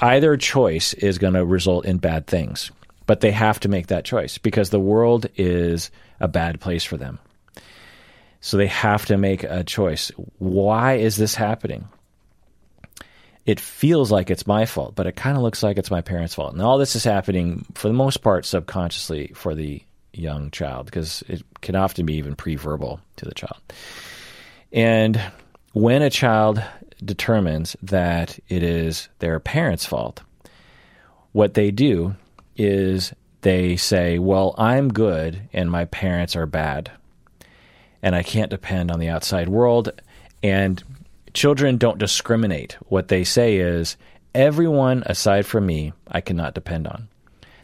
either choice is going to result in bad things, but they have to make that choice because the world is a bad place for them. So they have to make a choice. Why is this happening? It feels like it's my fault, but it kind of looks like it's my parents' fault. And all this is happening, for the most part, subconsciously for the young child, because it can often be even pre verbal to the child. And when a child determines that it is their parents' fault, what they do is they say, Well, I'm good and my parents are bad, and I can't depend on the outside world. And Children don't discriminate. What they say is, everyone aside from me, I cannot depend on.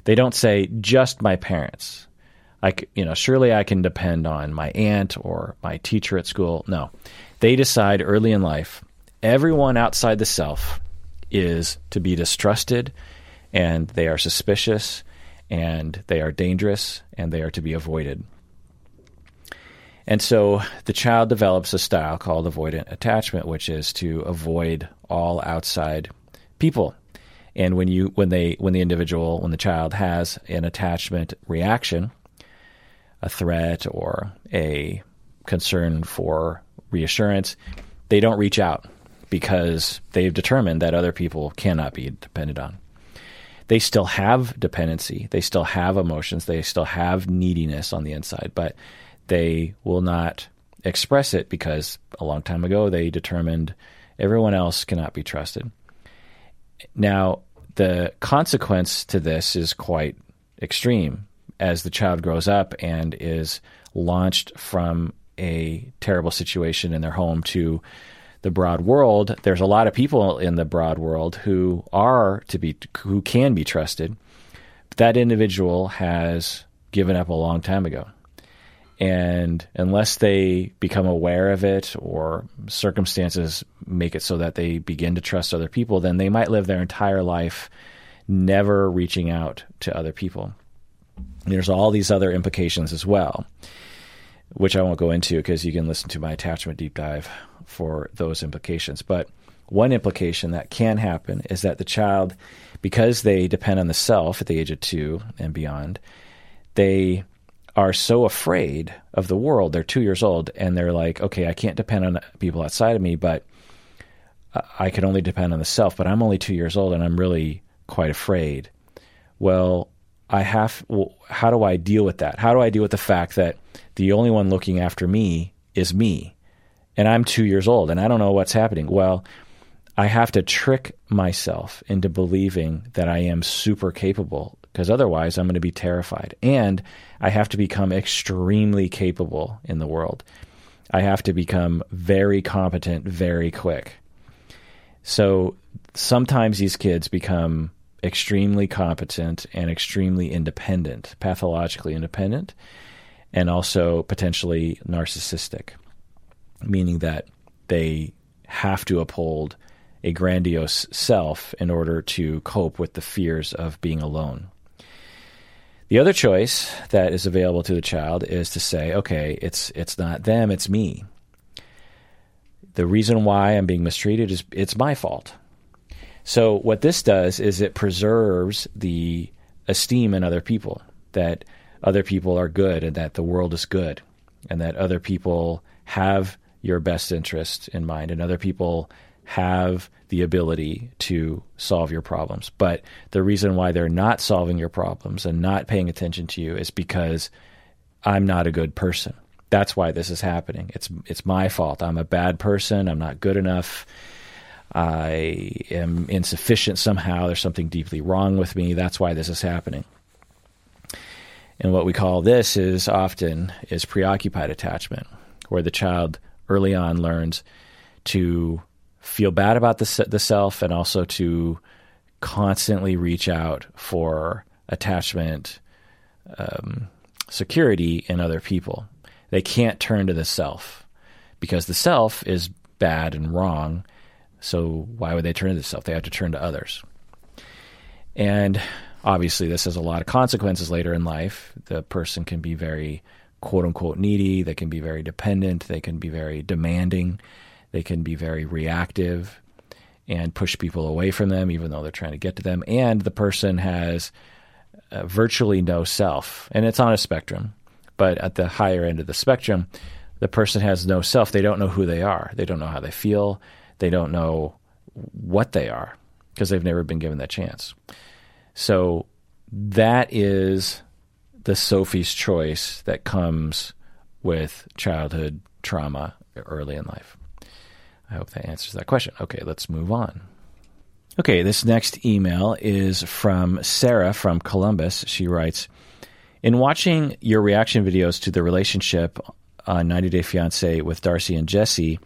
They don't say just my parents. I, you know, surely I can depend on my aunt or my teacher at school. No, they decide early in life everyone outside the self is to be distrusted, and they are suspicious, and they are dangerous, and they are to be avoided. And so the child develops a style called avoidant attachment, which is to avoid all outside people. And when you when they when the individual when the child has an attachment reaction, a threat or a concern for reassurance, they don't reach out because they've determined that other people cannot be depended on. They still have dependency, they still have emotions, they still have neediness on the inside, but they will not express it because a long time ago they determined everyone else cannot be trusted. Now, the consequence to this is quite extreme as the child grows up and is launched from a terrible situation in their home to the broad world. There's a lot of people in the broad world who are to be who can be trusted. But that individual has given up a long time ago. And unless they become aware of it or circumstances make it so that they begin to trust other people, then they might live their entire life never reaching out to other people. There's all these other implications as well, which I won't go into because you can listen to my attachment deep dive for those implications. But one implication that can happen is that the child, because they depend on the self at the age of two and beyond, they are so afraid of the world. They're two years old and they're like, okay, I can't depend on people outside of me, but I can only depend on the self. But I'm only two years old and I'm really quite afraid. Well, I have. Well, how do I deal with that? How do I deal with the fact that the only one looking after me is me, and I'm two years old and I don't know what's happening? Well, I have to trick myself into believing that I am super capable because otherwise I'm going to be terrified. And I have to become extremely capable in the world. I have to become very competent very quick. So sometimes these kids become extremely competent and extremely independent, pathologically independent, and also potentially narcissistic, meaning that they have to uphold a grandiose self in order to cope with the fears of being alone. The other choice that is available to the child is to say, okay, it's it's not them, it's me. The reason why I'm being mistreated is it's my fault. So what this does is it preserves the esteem in other people that other people are good and that the world is good and that other people have your best interest in mind and other people have the ability to solve your problems. But the reason why they're not solving your problems and not paying attention to you is because I'm not a good person. That's why this is happening. It's it's my fault. I'm a bad person. I'm not good enough. I am insufficient somehow. There's something deeply wrong with me. That's why this is happening. And what we call this is often is preoccupied attachment, where the child early on learns to feel bad about the, the self and also to constantly reach out for attachment, um, security in other people. They can't turn to the self because the self is bad and wrong. So why would they turn to the self? They have to turn to others. And obviously, this has a lot of consequences later in life. The person can be very quote unquote needy, they can be very dependent, they can be very demanding they can be very reactive and push people away from them, even though they're trying to get to them. And the person has uh, virtually no self. And it's on a spectrum. But at the higher end of the spectrum, the person has no self. They don't know who they are, they don't know how they feel, they don't know what they are because they've never been given that chance. So that is the Sophie's choice that comes with childhood trauma early in life. I hope that answers that question. Okay, let's move on. Okay, this next email is from Sarah from Columbus. She writes In watching your reaction videos to the relationship on 90 Day Fiancé with Darcy and Jesse,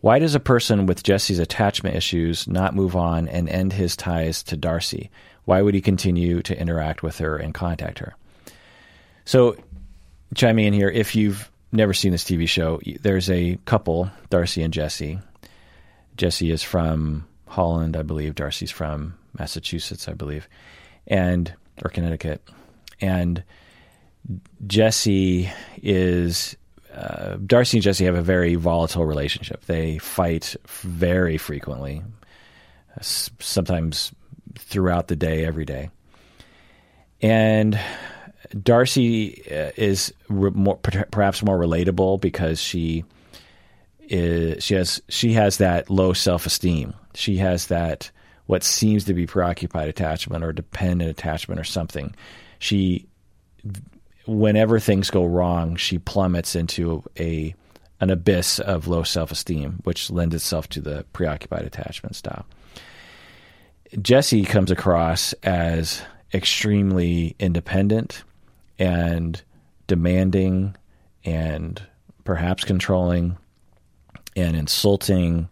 why does a person with Jesse's attachment issues not move on and end his ties to Darcy? Why would he continue to interact with her and contact her? So, chime in here if you've never seen this TV show, there's a couple, Darcy and Jesse. Jesse is from Holland, I believe. Darcy's from Massachusetts, I believe, and or Connecticut. And Jesse is uh, Darcy and Jesse have a very volatile relationship. They fight very frequently, sometimes throughout the day, every day. And Darcy uh, is re- more, perhaps more relatable because she is she has she has that low self esteem. She has that what seems to be preoccupied attachment or dependent attachment or something. She whenever things go wrong, she plummets into a an abyss of low self esteem, which lends itself to the preoccupied attachment style. Jesse comes across as extremely independent and demanding and perhaps controlling and insulting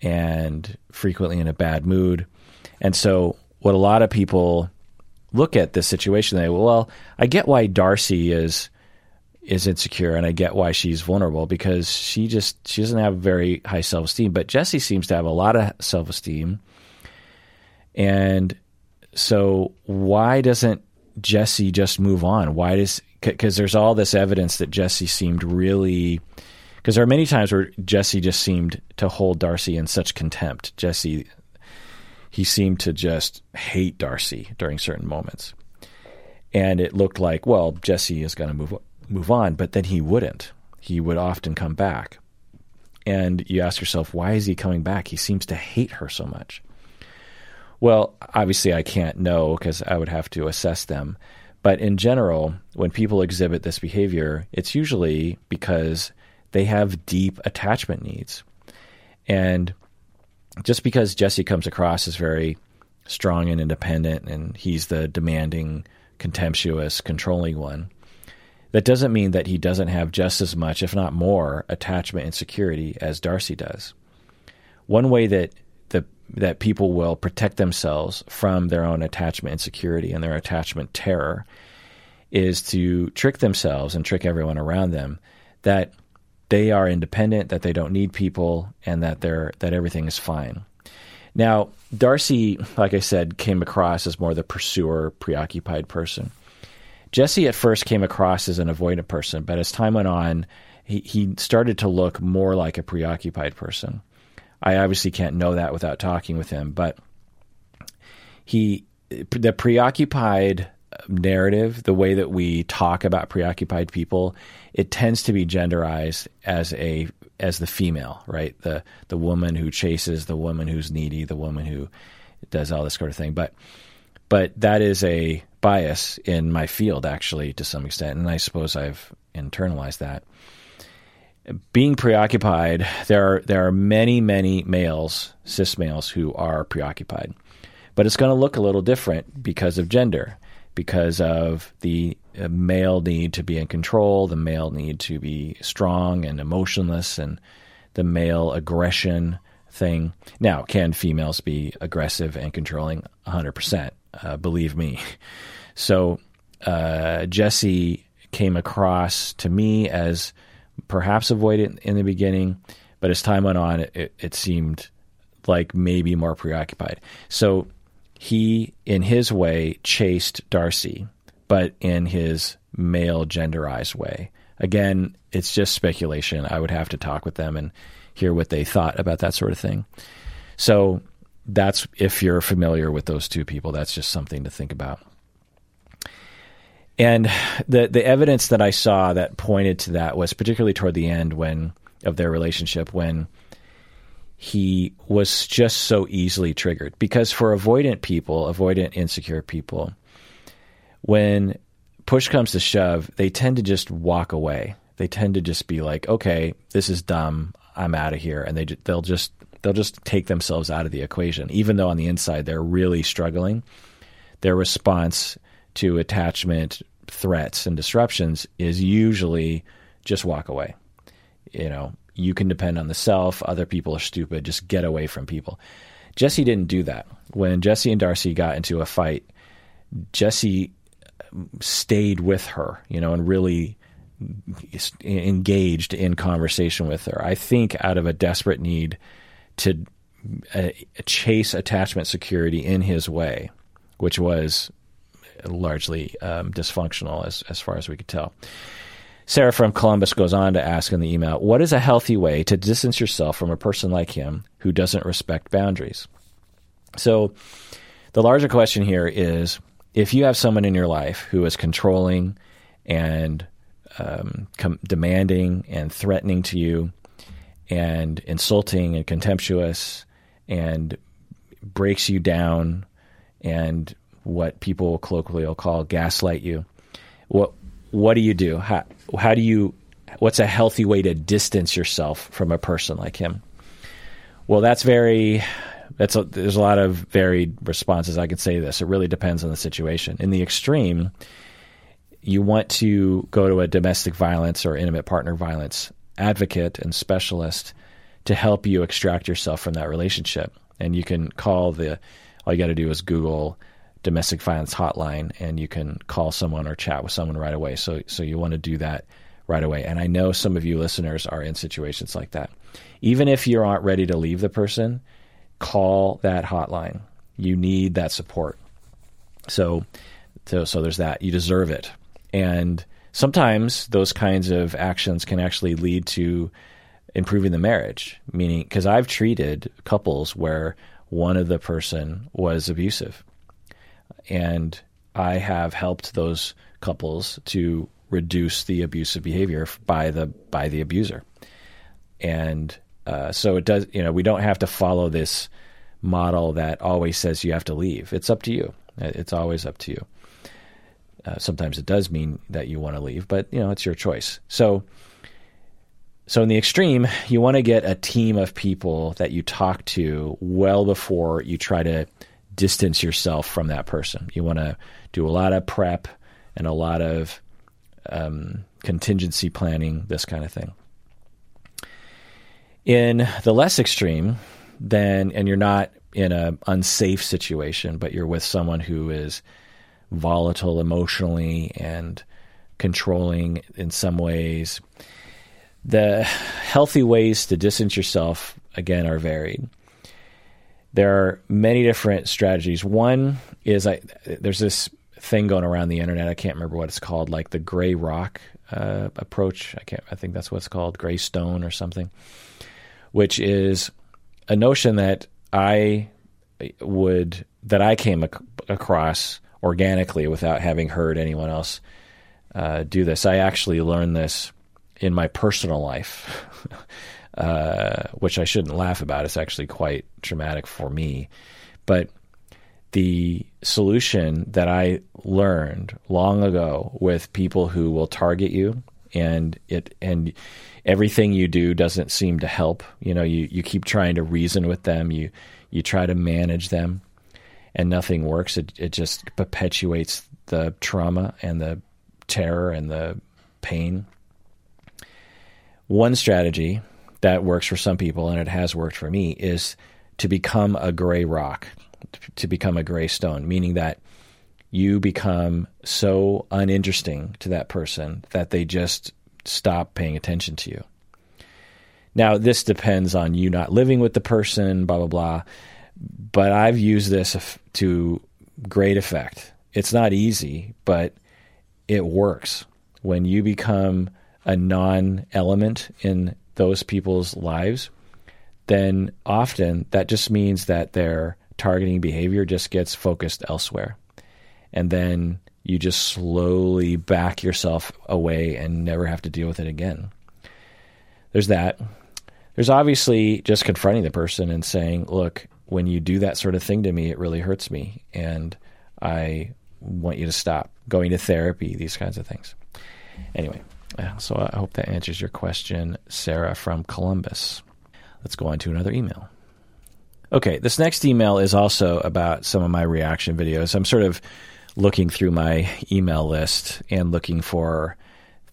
and frequently in a bad mood. And so, what a lot of people look at this situation, they well, I get why Darcy is is insecure, and I get why she's vulnerable because she just she doesn't have very high self esteem. But Jesse seems to have a lot of self esteem, and so why doesn't Jesse just move on? Why does because there's all this evidence that Jesse seemed really because there are many times where Jesse just seemed to hold Darcy in such contempt. Jesse he seemed to just hate Darcy during certain moments. And it looked like, well, Jesse is going to move move on, but then he wouldn't. He would often come back. And you ask yourself, why is he coming back? He seems to hate her so much. Well, obviously, I can't know because I would have to assess them. But in general, when people exhibit this behavior, it's usually because they have deep attachment needs. And just because Jesse comes across as very strong and independent and he's the demanding, contemptuous, controlling one, that doesn't mean that he doesn't have just as much, if not more, attachment and security as Darcy does. One way that the that people will protect themselves from their own attachment insecurity and their attachment terror is to trick themselves and trick everyone around them that they are independent, that they don't need people, and that they're that everything is fine. Now, Darcy, like I said, came across as more the pursuer, preoccupied person. Jesse at first came across as an avoidant person, but as time went on, he, he started to look more like a preoccupied person. I obviously can't know that without talking with him, but he the preoccupied narrative, the way that we talk about preoccupied people, it tends to be genderized as a as the female, right? The the woman who chases, the woman who's needy, the woman who does all this sort of thing. But but that is a bias in my field actually to some extent, and I suppose I've internalized that. Being preoccupied, there are there are many many males, cis males, who are preoccupied, but it's going to look a little different because of gender because of the uh, male need to be in control, the male need to be strong and emotionless, and the male aggression thing. Now, can females be aggressive and controlling? 100%. Uh, believe me. So, uh, Jesse came across to me as perhaps avoidant in the beginning, but as time went on, it, it seemed like maybe more preoccupied. So, he, in his way, chased Darcy, but in his male genderized way. Again, it's just speculation. I would have to talk with them and hear what they thought about that sort of thing. So that's if you're familiar with those two people, that's just something to think about. And the the evidence that I saw that pointed to that was particularly toward the end when of their relationship when he was just so easily triggered. Because for avoidant people, avoidant, insecure people, when push comes to shove, they tend to just walk away. They tend to just be like, "Okay, this is dumb. I'm out of here," and they they'll just they'll just take themselves out of the equation, even though on the inside they're really struggling. Their response to attachment threats and disruptions is usually just walk away. You know, you can depend on the self. Other people are stupid. Just get away from people. Jesse didn't do that. When Jesse and Darcy got into a fight, Jesse stayed with her, you know, and really engaged in conversation with her. I think out of a desperate need to uh, chase attachment security in his way, which was largely um, dysfunctional as as far as we could tell. Sarah from Columbus goes on to ask in the email, What is a healthy way to distance yourself from a person like him who doesn't respect boundaries? So, the larger question here is if you have someone in your life who is controlling and um, com- demanding and threatening to you and insulting and contemptuous and breaks you down and what people colloquially will call gaslight you, what what do you do? How, how do you, what's a healthy way to distance yourself from a person like him? Well, that's very, that's a, there's a lot of varied responses. I can say this. It really depends on the situation. In the extreme, you want to go to a domestic violence or intimate partner violence advocate and specialist to help you extract yourself from that relationship. And you can call the, all you got to do is Google domestic violence hotline and you can call someone or chat with someone right away. So so you want to do that right away. And I know some of you listeners are in situations like that. Even if you aren't ready to leave the person, call that hotline. You need that support. So so, so there's that. You deserve it. And sometimes those kinds of actions can actually lead to improving the marriage, meaning because I've treated couples where one of the person was abusive and I have helped those couples to reduce the abusive behavior by the by the abuser. And uh, so it does. You know, we don't have to follow this model that always says you have to leave. It's up to you. It's always up to you. Uh, sometimes it does mean that you want to leave, but you know it's your choice. So, so in the extreme, you want to get a team of people that you talk to well before you try to distance yourself from that person. You want to do a lot of prep and a lot of um, contingency planning, this kind of thing. In the less extreme, then, and you're not in an unsafe situation, but you're with someone who is volatile emotionally and controlling in some ways. The healthy ways to distance yourself, again, are varied. There are many different strategies. One is I, there's this thing going around the internet. I can't remember what it's called, like the gray rock uh, approach. I can't. I think that's what it's called, gray stone or something, which is a notion that I would that I came ac- across organically without having heard anyone else uh, do this. I actually learned this in my personal life, uh, which I shouldn't laugh about. It's actually quite traumatic for me, but the solution that I learned long ago with people who will target you and it and everything you do doesn't seem to help. You know, you, you keep trying to reason with them, you you try to manage them and nothing works. It it just perpetuates the trauma and the terror and the pain. One strategy that works for some people and it has worked for me is to become a gray rock to become a gray stone, meaning that you become so uninteresting to that person that they just stop paying attention to you. Now, this depends on you not living with the person, blah, blah, blah. But I've used this to great effect. It's not easy, but it works. When you become a non element in those people's lives, then often that just means that their targeting behavior just gets focused elsewhere. And then you just slowly back yourself away and never have to deal with it again. There's that. There's obviously just confronting the person and saying, look, when you do that sort of thing to me, it really hurts me. And I want you to stop going to therapy, these kinds of things. Anyway, so I hope that answers your question, Sarah from Columbus. Let's go on to another email. Okay, this next email is also about some of my reaction videos. I'm sort of looking through my email list and looking for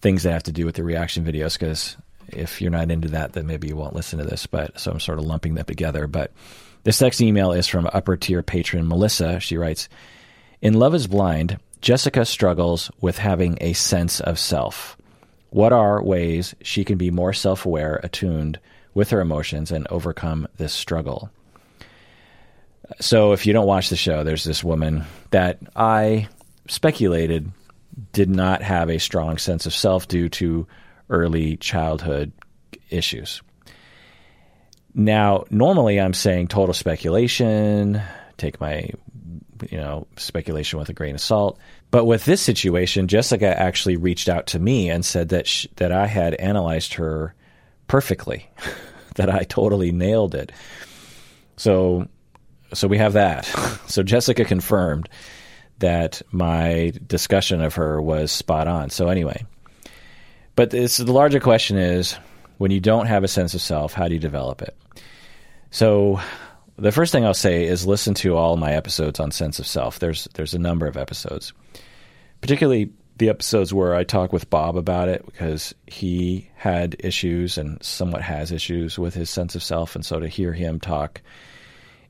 things that have to do with the reaction videos because if you're not into that, then maybe you won't listen to this. But so I'm sort of lumping them together. But this next email is from upper tier patron Melissa. She writes In Love is Blind, Jessica struggles with having a sense of self. What are ways she can be more self aware, attuned with her emotions, and overcome this struggle? So if you don't watch the show, there's this woman that I speculated did not have a strong sense of self due to early childhood issues. Now, normally I'm saying total speculation, take my you know, speculation with a grain of salt. But with this situation, Jessica actually reached out to me and said that she, that I had analyzed her perfectly, that I totally nailed it. So so we have that. so Jessica confirmed that my discussion of her was spot on. So anyway, but the larger question is when you don't have a sense of self, how do you develop it? So the first thing I'll say is listen to all my episodes on sense of self. There's there's a number of episodes, particularly the episodes where I talk with Bob about it because he had issues and somewhat has issues with his sense of self, and so to hear him talk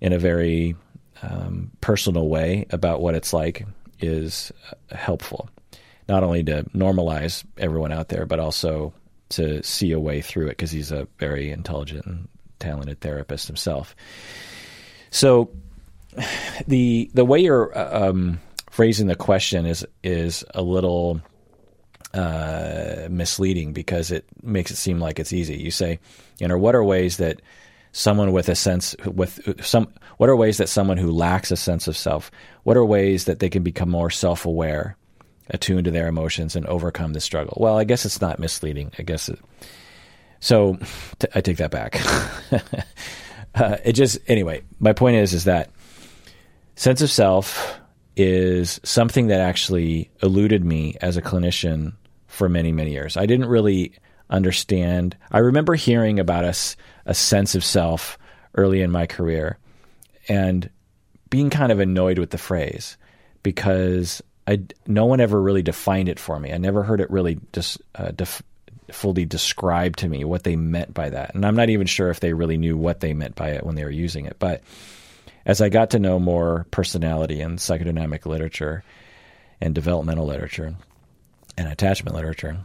in a very um, personal way about what it's like is helpful. Not only to normalize everyone out there, but also to see a way through it because he's a very intelligent and talented therapist himself. So the the way you're uh, um, phrasing the question is is a little uh, misleading because it makes it seem like it's easy. You say, you know, what are ways that someone with a sense with some what are ways that someone who lacks a sense of self what are ways that they can become more self-aware attuned to their emotions and overcome the struggle? Well i guess it's not misleading. I guess it, so t- I take that back uh, it just anyway. My point is is that sense of self is something that actually eluded me as a clinician for many many years. I didn't really understand. I remember hearing about a, a sense of self early in my career and being kind of annoyed with the phrase because I, no one ever really defined it for me. I never heard it really just uh, def, fully described to me what they meant by that. And I'm not even sure if they really knew what they meant by it when they were using it. But as I got to know more personality and psychodynamic literature and developmental literature and attachment literature,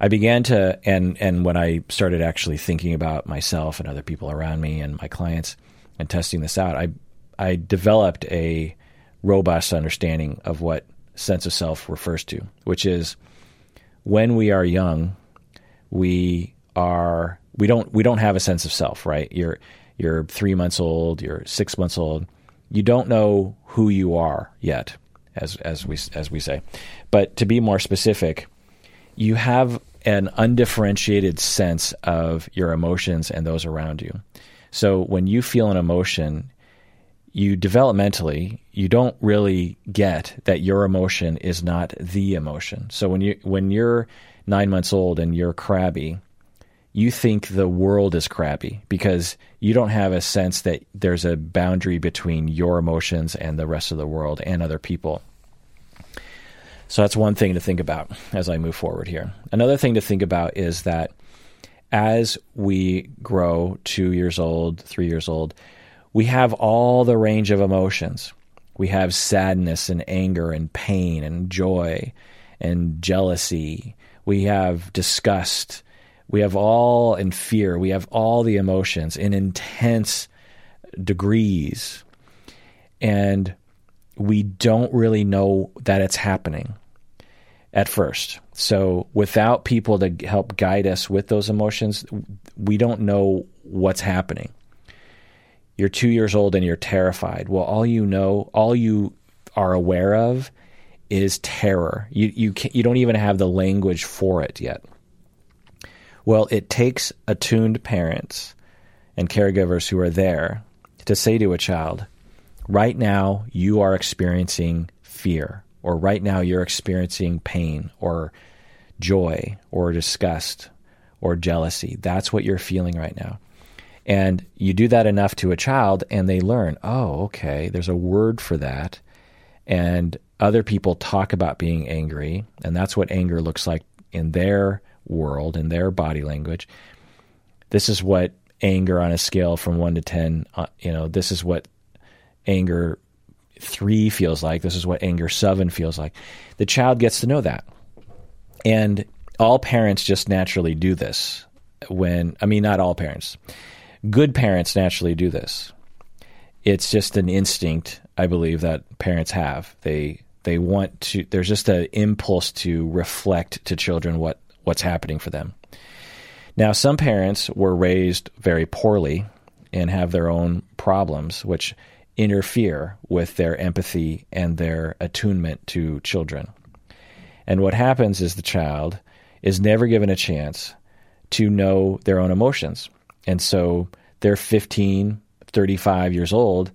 I began to and and when I started actually thinking about myself and other people around me and my clients and testing this out, I I developed a robust understanding of what sense of self refers to, which is when we are young, we are we don't we don't have a sense of self, right? You're you're three months old, you're six months old, you don't know who you are yet, as as we as we say. But to be more specific, you have an undifferentiated sense of your emotions and those around you. So when you feel an emotion, you developmentally you don't really get that your emotion is not the emotion. So when you when you're 9 months old and you're crabby, you think the world is crabby because you don't have a sense that there's a boundary between your emotions and the rest of the world and other people. So that's one thing to think about as I move forward here. Another thing to think about is that as we grow, two years old, three years old, we have all the range of emotions. We have sadness and anger and pain and joy and jealousy. We have disgust. We have all in fear. We have all the emotions in intense degrees. And we don't really know that it's happening at first. So without people to help guide us with those emotions, we don't know what's happening. You're two years old and you're terrified. Well, all you know, all you are aware of is terror. You you you don't even have the language for it yet. Well, it takes attuned parents and caregivers who are there to say to a child, right now you are experiencing fear, or right now you're experiencing pain, or joy, or disgust, or jealousy. That's what you're feeling right now. And you do that enough to a child, and they learn, oh, okay, there's a word for that. And other people talk about being angry, and that's what anger looks like in their world, in their body language. This is what anger on a scale from one to 10, uh, you know, this is what anger three feels like. This is what anger seven feels like. The child gets to know that. And all parents just naturally do this when, I mean, not all parents. Good parents naturally do this. It's just an instinct, I believe, that parents have. They they want to. There's just an impulse to reflect to children what what's happening for them. Now, some parents were raised very poorly and have their own problems, which interfere with their empathy and their attunement to children. And what happens is the child is never given a chance to know their own emotions. And so they're 15, 35 years old,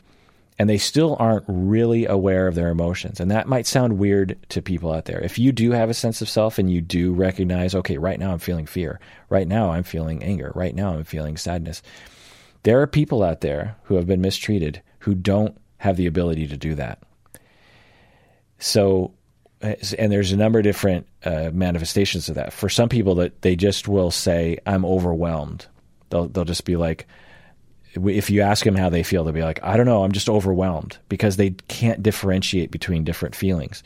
and they still aren't really aware of their emotions. And that might sound weird to people out there. If you do have a sense of self and you do recognize, okay, right now I'm feeling fear, right now I'm feeling anger, right now I'm feeling sadness. There are people out there who have been mistreated who don't have the ability to do that. So, and there's a number of different uh, manifestations of that. For some people, that they just will say, "I'm overwhelmed." They'll they'll just be like, if you ask them how they feel, they'll be like, I don't know, I'm just overwhelmed because they can't differentiate between different feelings.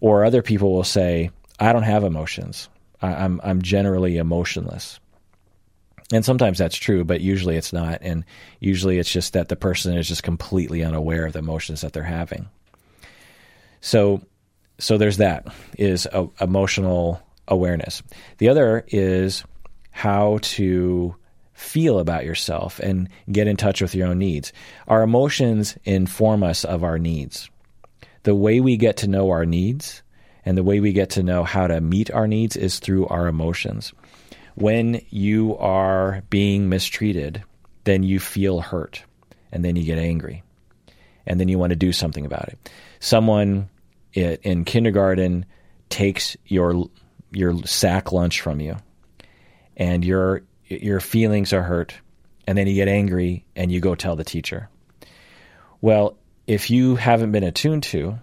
Or other people will say, I don't have emotions. I, I'm I'm generally emotionless. And sometimes that's true, but usually it's not. And usually it's just that the person is just completely unaware of the emotions that they're having. So, so there's that is a, emotional awareness. The other is how to feel about yourself and get in touch with your own needs. Our emotions inform us of our needs. The way we get to know our needs and the way we get to know how to meet our needs is through our emotions. When you are being mistreated then you feel hurt and then you get angry and then you want to do something about it. Someone in kindergarten takes your your sack lunch from you and your your feelings are hurt and then you get angry and you go tell the teacher. Well, if you haven't been attuned to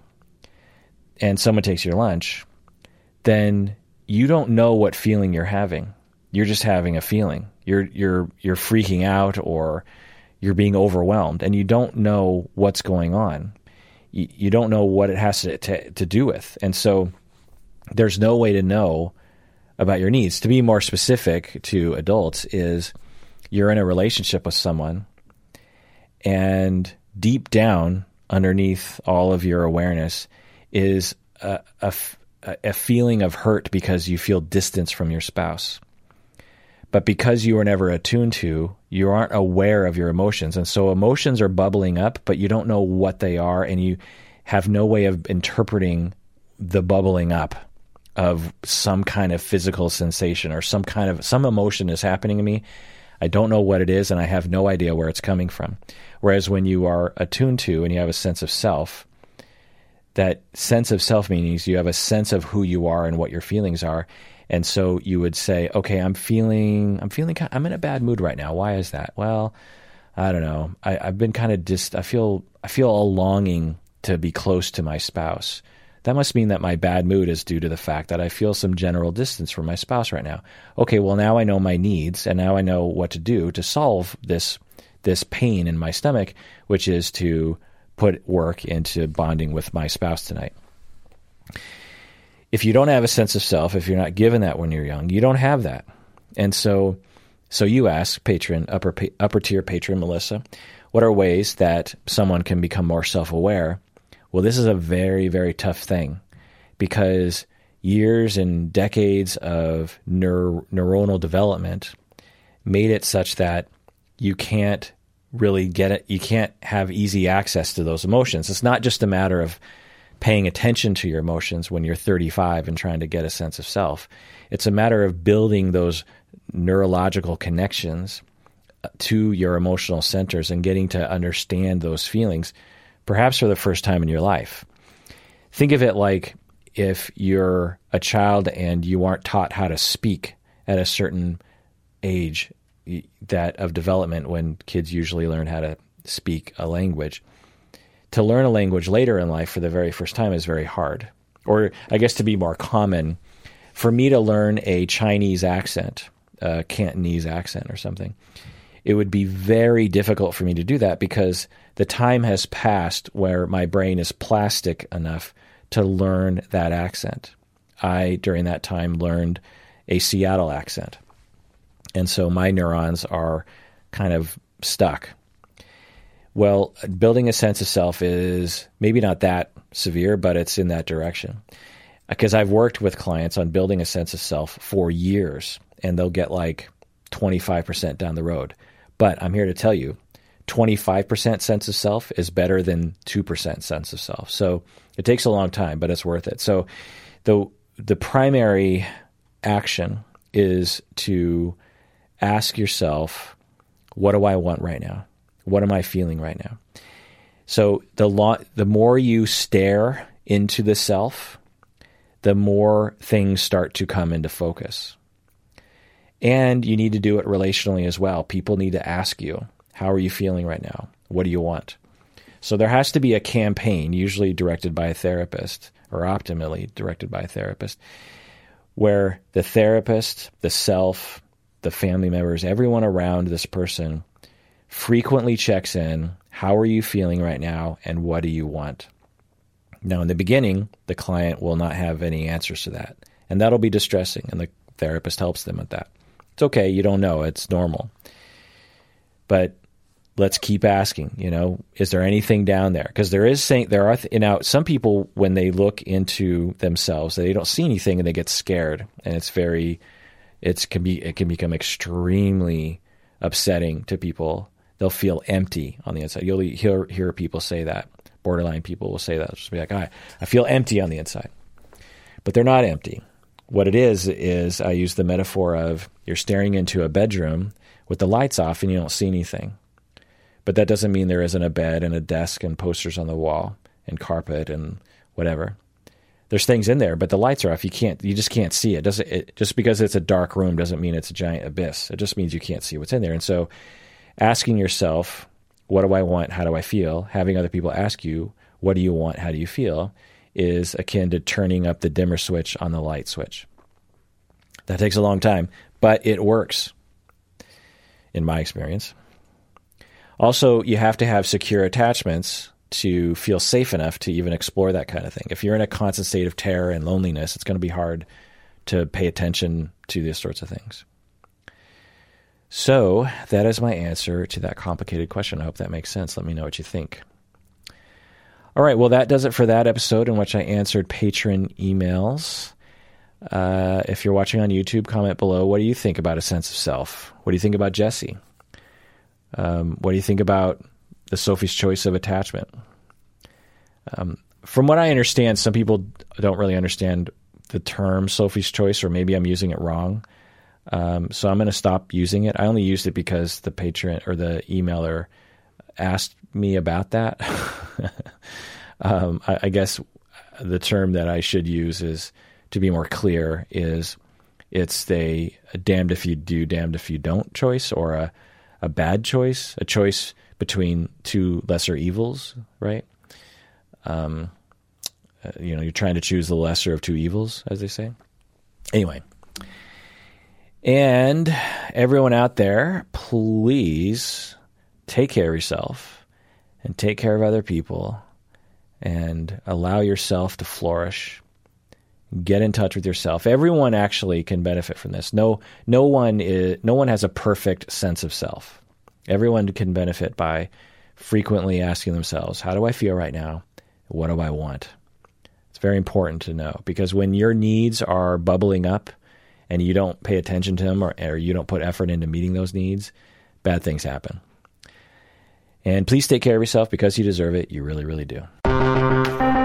and someone takes your lunch, then you don't know what feeling you're having. You're just having a feeling. You're you're you're freaking out or you're being overwhelmed and you don't know what's going on. You, you don't know what it has to, to, to do with. And so there's no way to know about your needs. To be more specific to adults is you're in a relationship with someone and deep down underneath all of your awareness is a, a, a feeling of hurt because you feel distance from your spouse. But because you were never attuned to, you aren't aware of your emotions. And so emotions are bubbling up, but you don't know what they are, and you have no way of interpreting the bubbling up of some kind of physical sensation or some kind of some emotion is happening to me. I don't know what it is, and I have no idea where it's coming from. Whereas when you are attuned to and you have a sense of self, that sense of self means you have a sense of who you are and what your feelings are, and so you would say, okay, I'm feeling, I'm feeling, I'm in a bad mood right now. Why is that? Well, I don't know. I, have been kind of just, I feel, I feel a longing to be close to my spouse. That must mean that my bad mood is due to the fact that I feel some general distance from my spouse right now. Okay, well now I know my needs and now I know what to do to solve this this pain in my stomach, which is to put work into bonding with my spouse tonight if you don't have a sense of self, if you're not given that when you're young, you don't have that. And so, so you ask patron, upper upper tier patron Melissa, what are ways that someone can become more self aware? Well, this is a very very tough thing because years and decades of neur- neuronal development made it such that you can't really get it. You can't have easy access to those emotions. It's not just a matter of paying attention to your emotions when you're 35 and trying to get a sense of self. It's a matter of building those neurological connections to your emotional centers and getting to understand those feelings, perhaps for the first time in your life. Think of it like if you're a child and you aren't taught how to speak at a certain age that of development when kids usually learn how to speak a language to learn a language later in life for the very first time is very hard. Or, I guess, to be more common, for me to learn a Chinese accent, a Cantonese accent or something, it would be very difficult for me to do that because the time has passed where my brain is plastic enough to learn that accent. I, during that time, learned a Seattle accent. And so my neurons are kind of stuck well, building a sense of self is maybe not that severe, but it's in that direction. Because I've worked with clients on building a sense of self for years, and they'll get like 25% down the road. But I'm here to tell you 25% sense of self is better than 2% sense of self. So it takes a long time, but it's worth it. So the, the primary action is to ask yourself, what do I want right now? What am I feeling right now? So the lo- the more you stare into the self, the more things start to come into focus. And you need to do it relationally as well. People need to ask you, how are you feeling right now? What do you want? So there has to be a campaign, usually directed by a therapist or optimally directed by a therapist, where the therapist, the self, the family members, everyone around this person frequently checks in how are you feeling right now and what do you want? Now, in the beginning, the client will not have any answers to that, and that'll be distressing, and the therapist helps them with that. It's okay, you don't know, it's normal. But let's keep asking, you know, is there anything down there? Because there is saying there are th- you know some people when they look into themselves, they don't see anything and they get scared, and it's very it's can be it can become extremely upsetting to people they'll feel empty on the inside. You'll hear, hear people say that. Borderline people will say that. Just be like, I, I feel empty on the inside. But they're not empty. What it is, is I use the metaphor of you're staring into a bedroom with the lights off and you don't see anything. But that doesn't mean there isn't a bed and a desk and posters on the wall and carpet and whatever. There's things in there, but the lights are off. You can't. You just can't see it. Doesn't it, just because it's a dark room doesn't mean it's a giant abyss. It just means you can't see what's in there. And so, asking yourself, "What do I want? How do I feel?" Having other people ask you, "What do you want? How do you feel?" Is akin to turning up the dimmer switch on the light switch. That takes a long time, but it works, in my experience. Also, you have to have secure attachments to feel safe enough to even explore that kind of thing. If you're in a constant state of terror and loneliness, it's going to be hard to pay attention to these sorts of things. So, that is my answer to that complicated question. I hope that makes sense. Let me know what you think. All right, well, that does it for that episode in which I answered patron emails. Uh, if you're watching on YouTube, comment below. What do you think about a sense of self? What do you think about Jesse? Um, what do you think about the Sophie's choice of attachment? Um, from what I understand, some people don't really understand the term Sophie's choice, or maybe I'm using it wrong. Um, so I'm going to stop using it. I only used it because the patron or the emailer asked me about that. um, I, I, guess the term that I should use is to be more clear is it's a, a damned if you do, damned if you don't choice, or a a bad choice, a choice between two lesser evils, right? Um, uh, you know, you're trying to choose the lesser of two evils, as they say. Anyway, and everyone out there, please take care of yourself and take care of other people and allow yourself to flourish. Get in touch with yourself. Everyone actually can benefit from this. No, no one is, no one has a perfect sense of self. Everyone can benefit by frequently asking themselves, "How do I feel right now? What do I want?" It's very important to know because when your needs are bubbling up and you don't pay attention to them or, or you don't put effort into meeting those needs, bad things happen. And please take care of yourself because you deserve it. You really, really do. Thank you.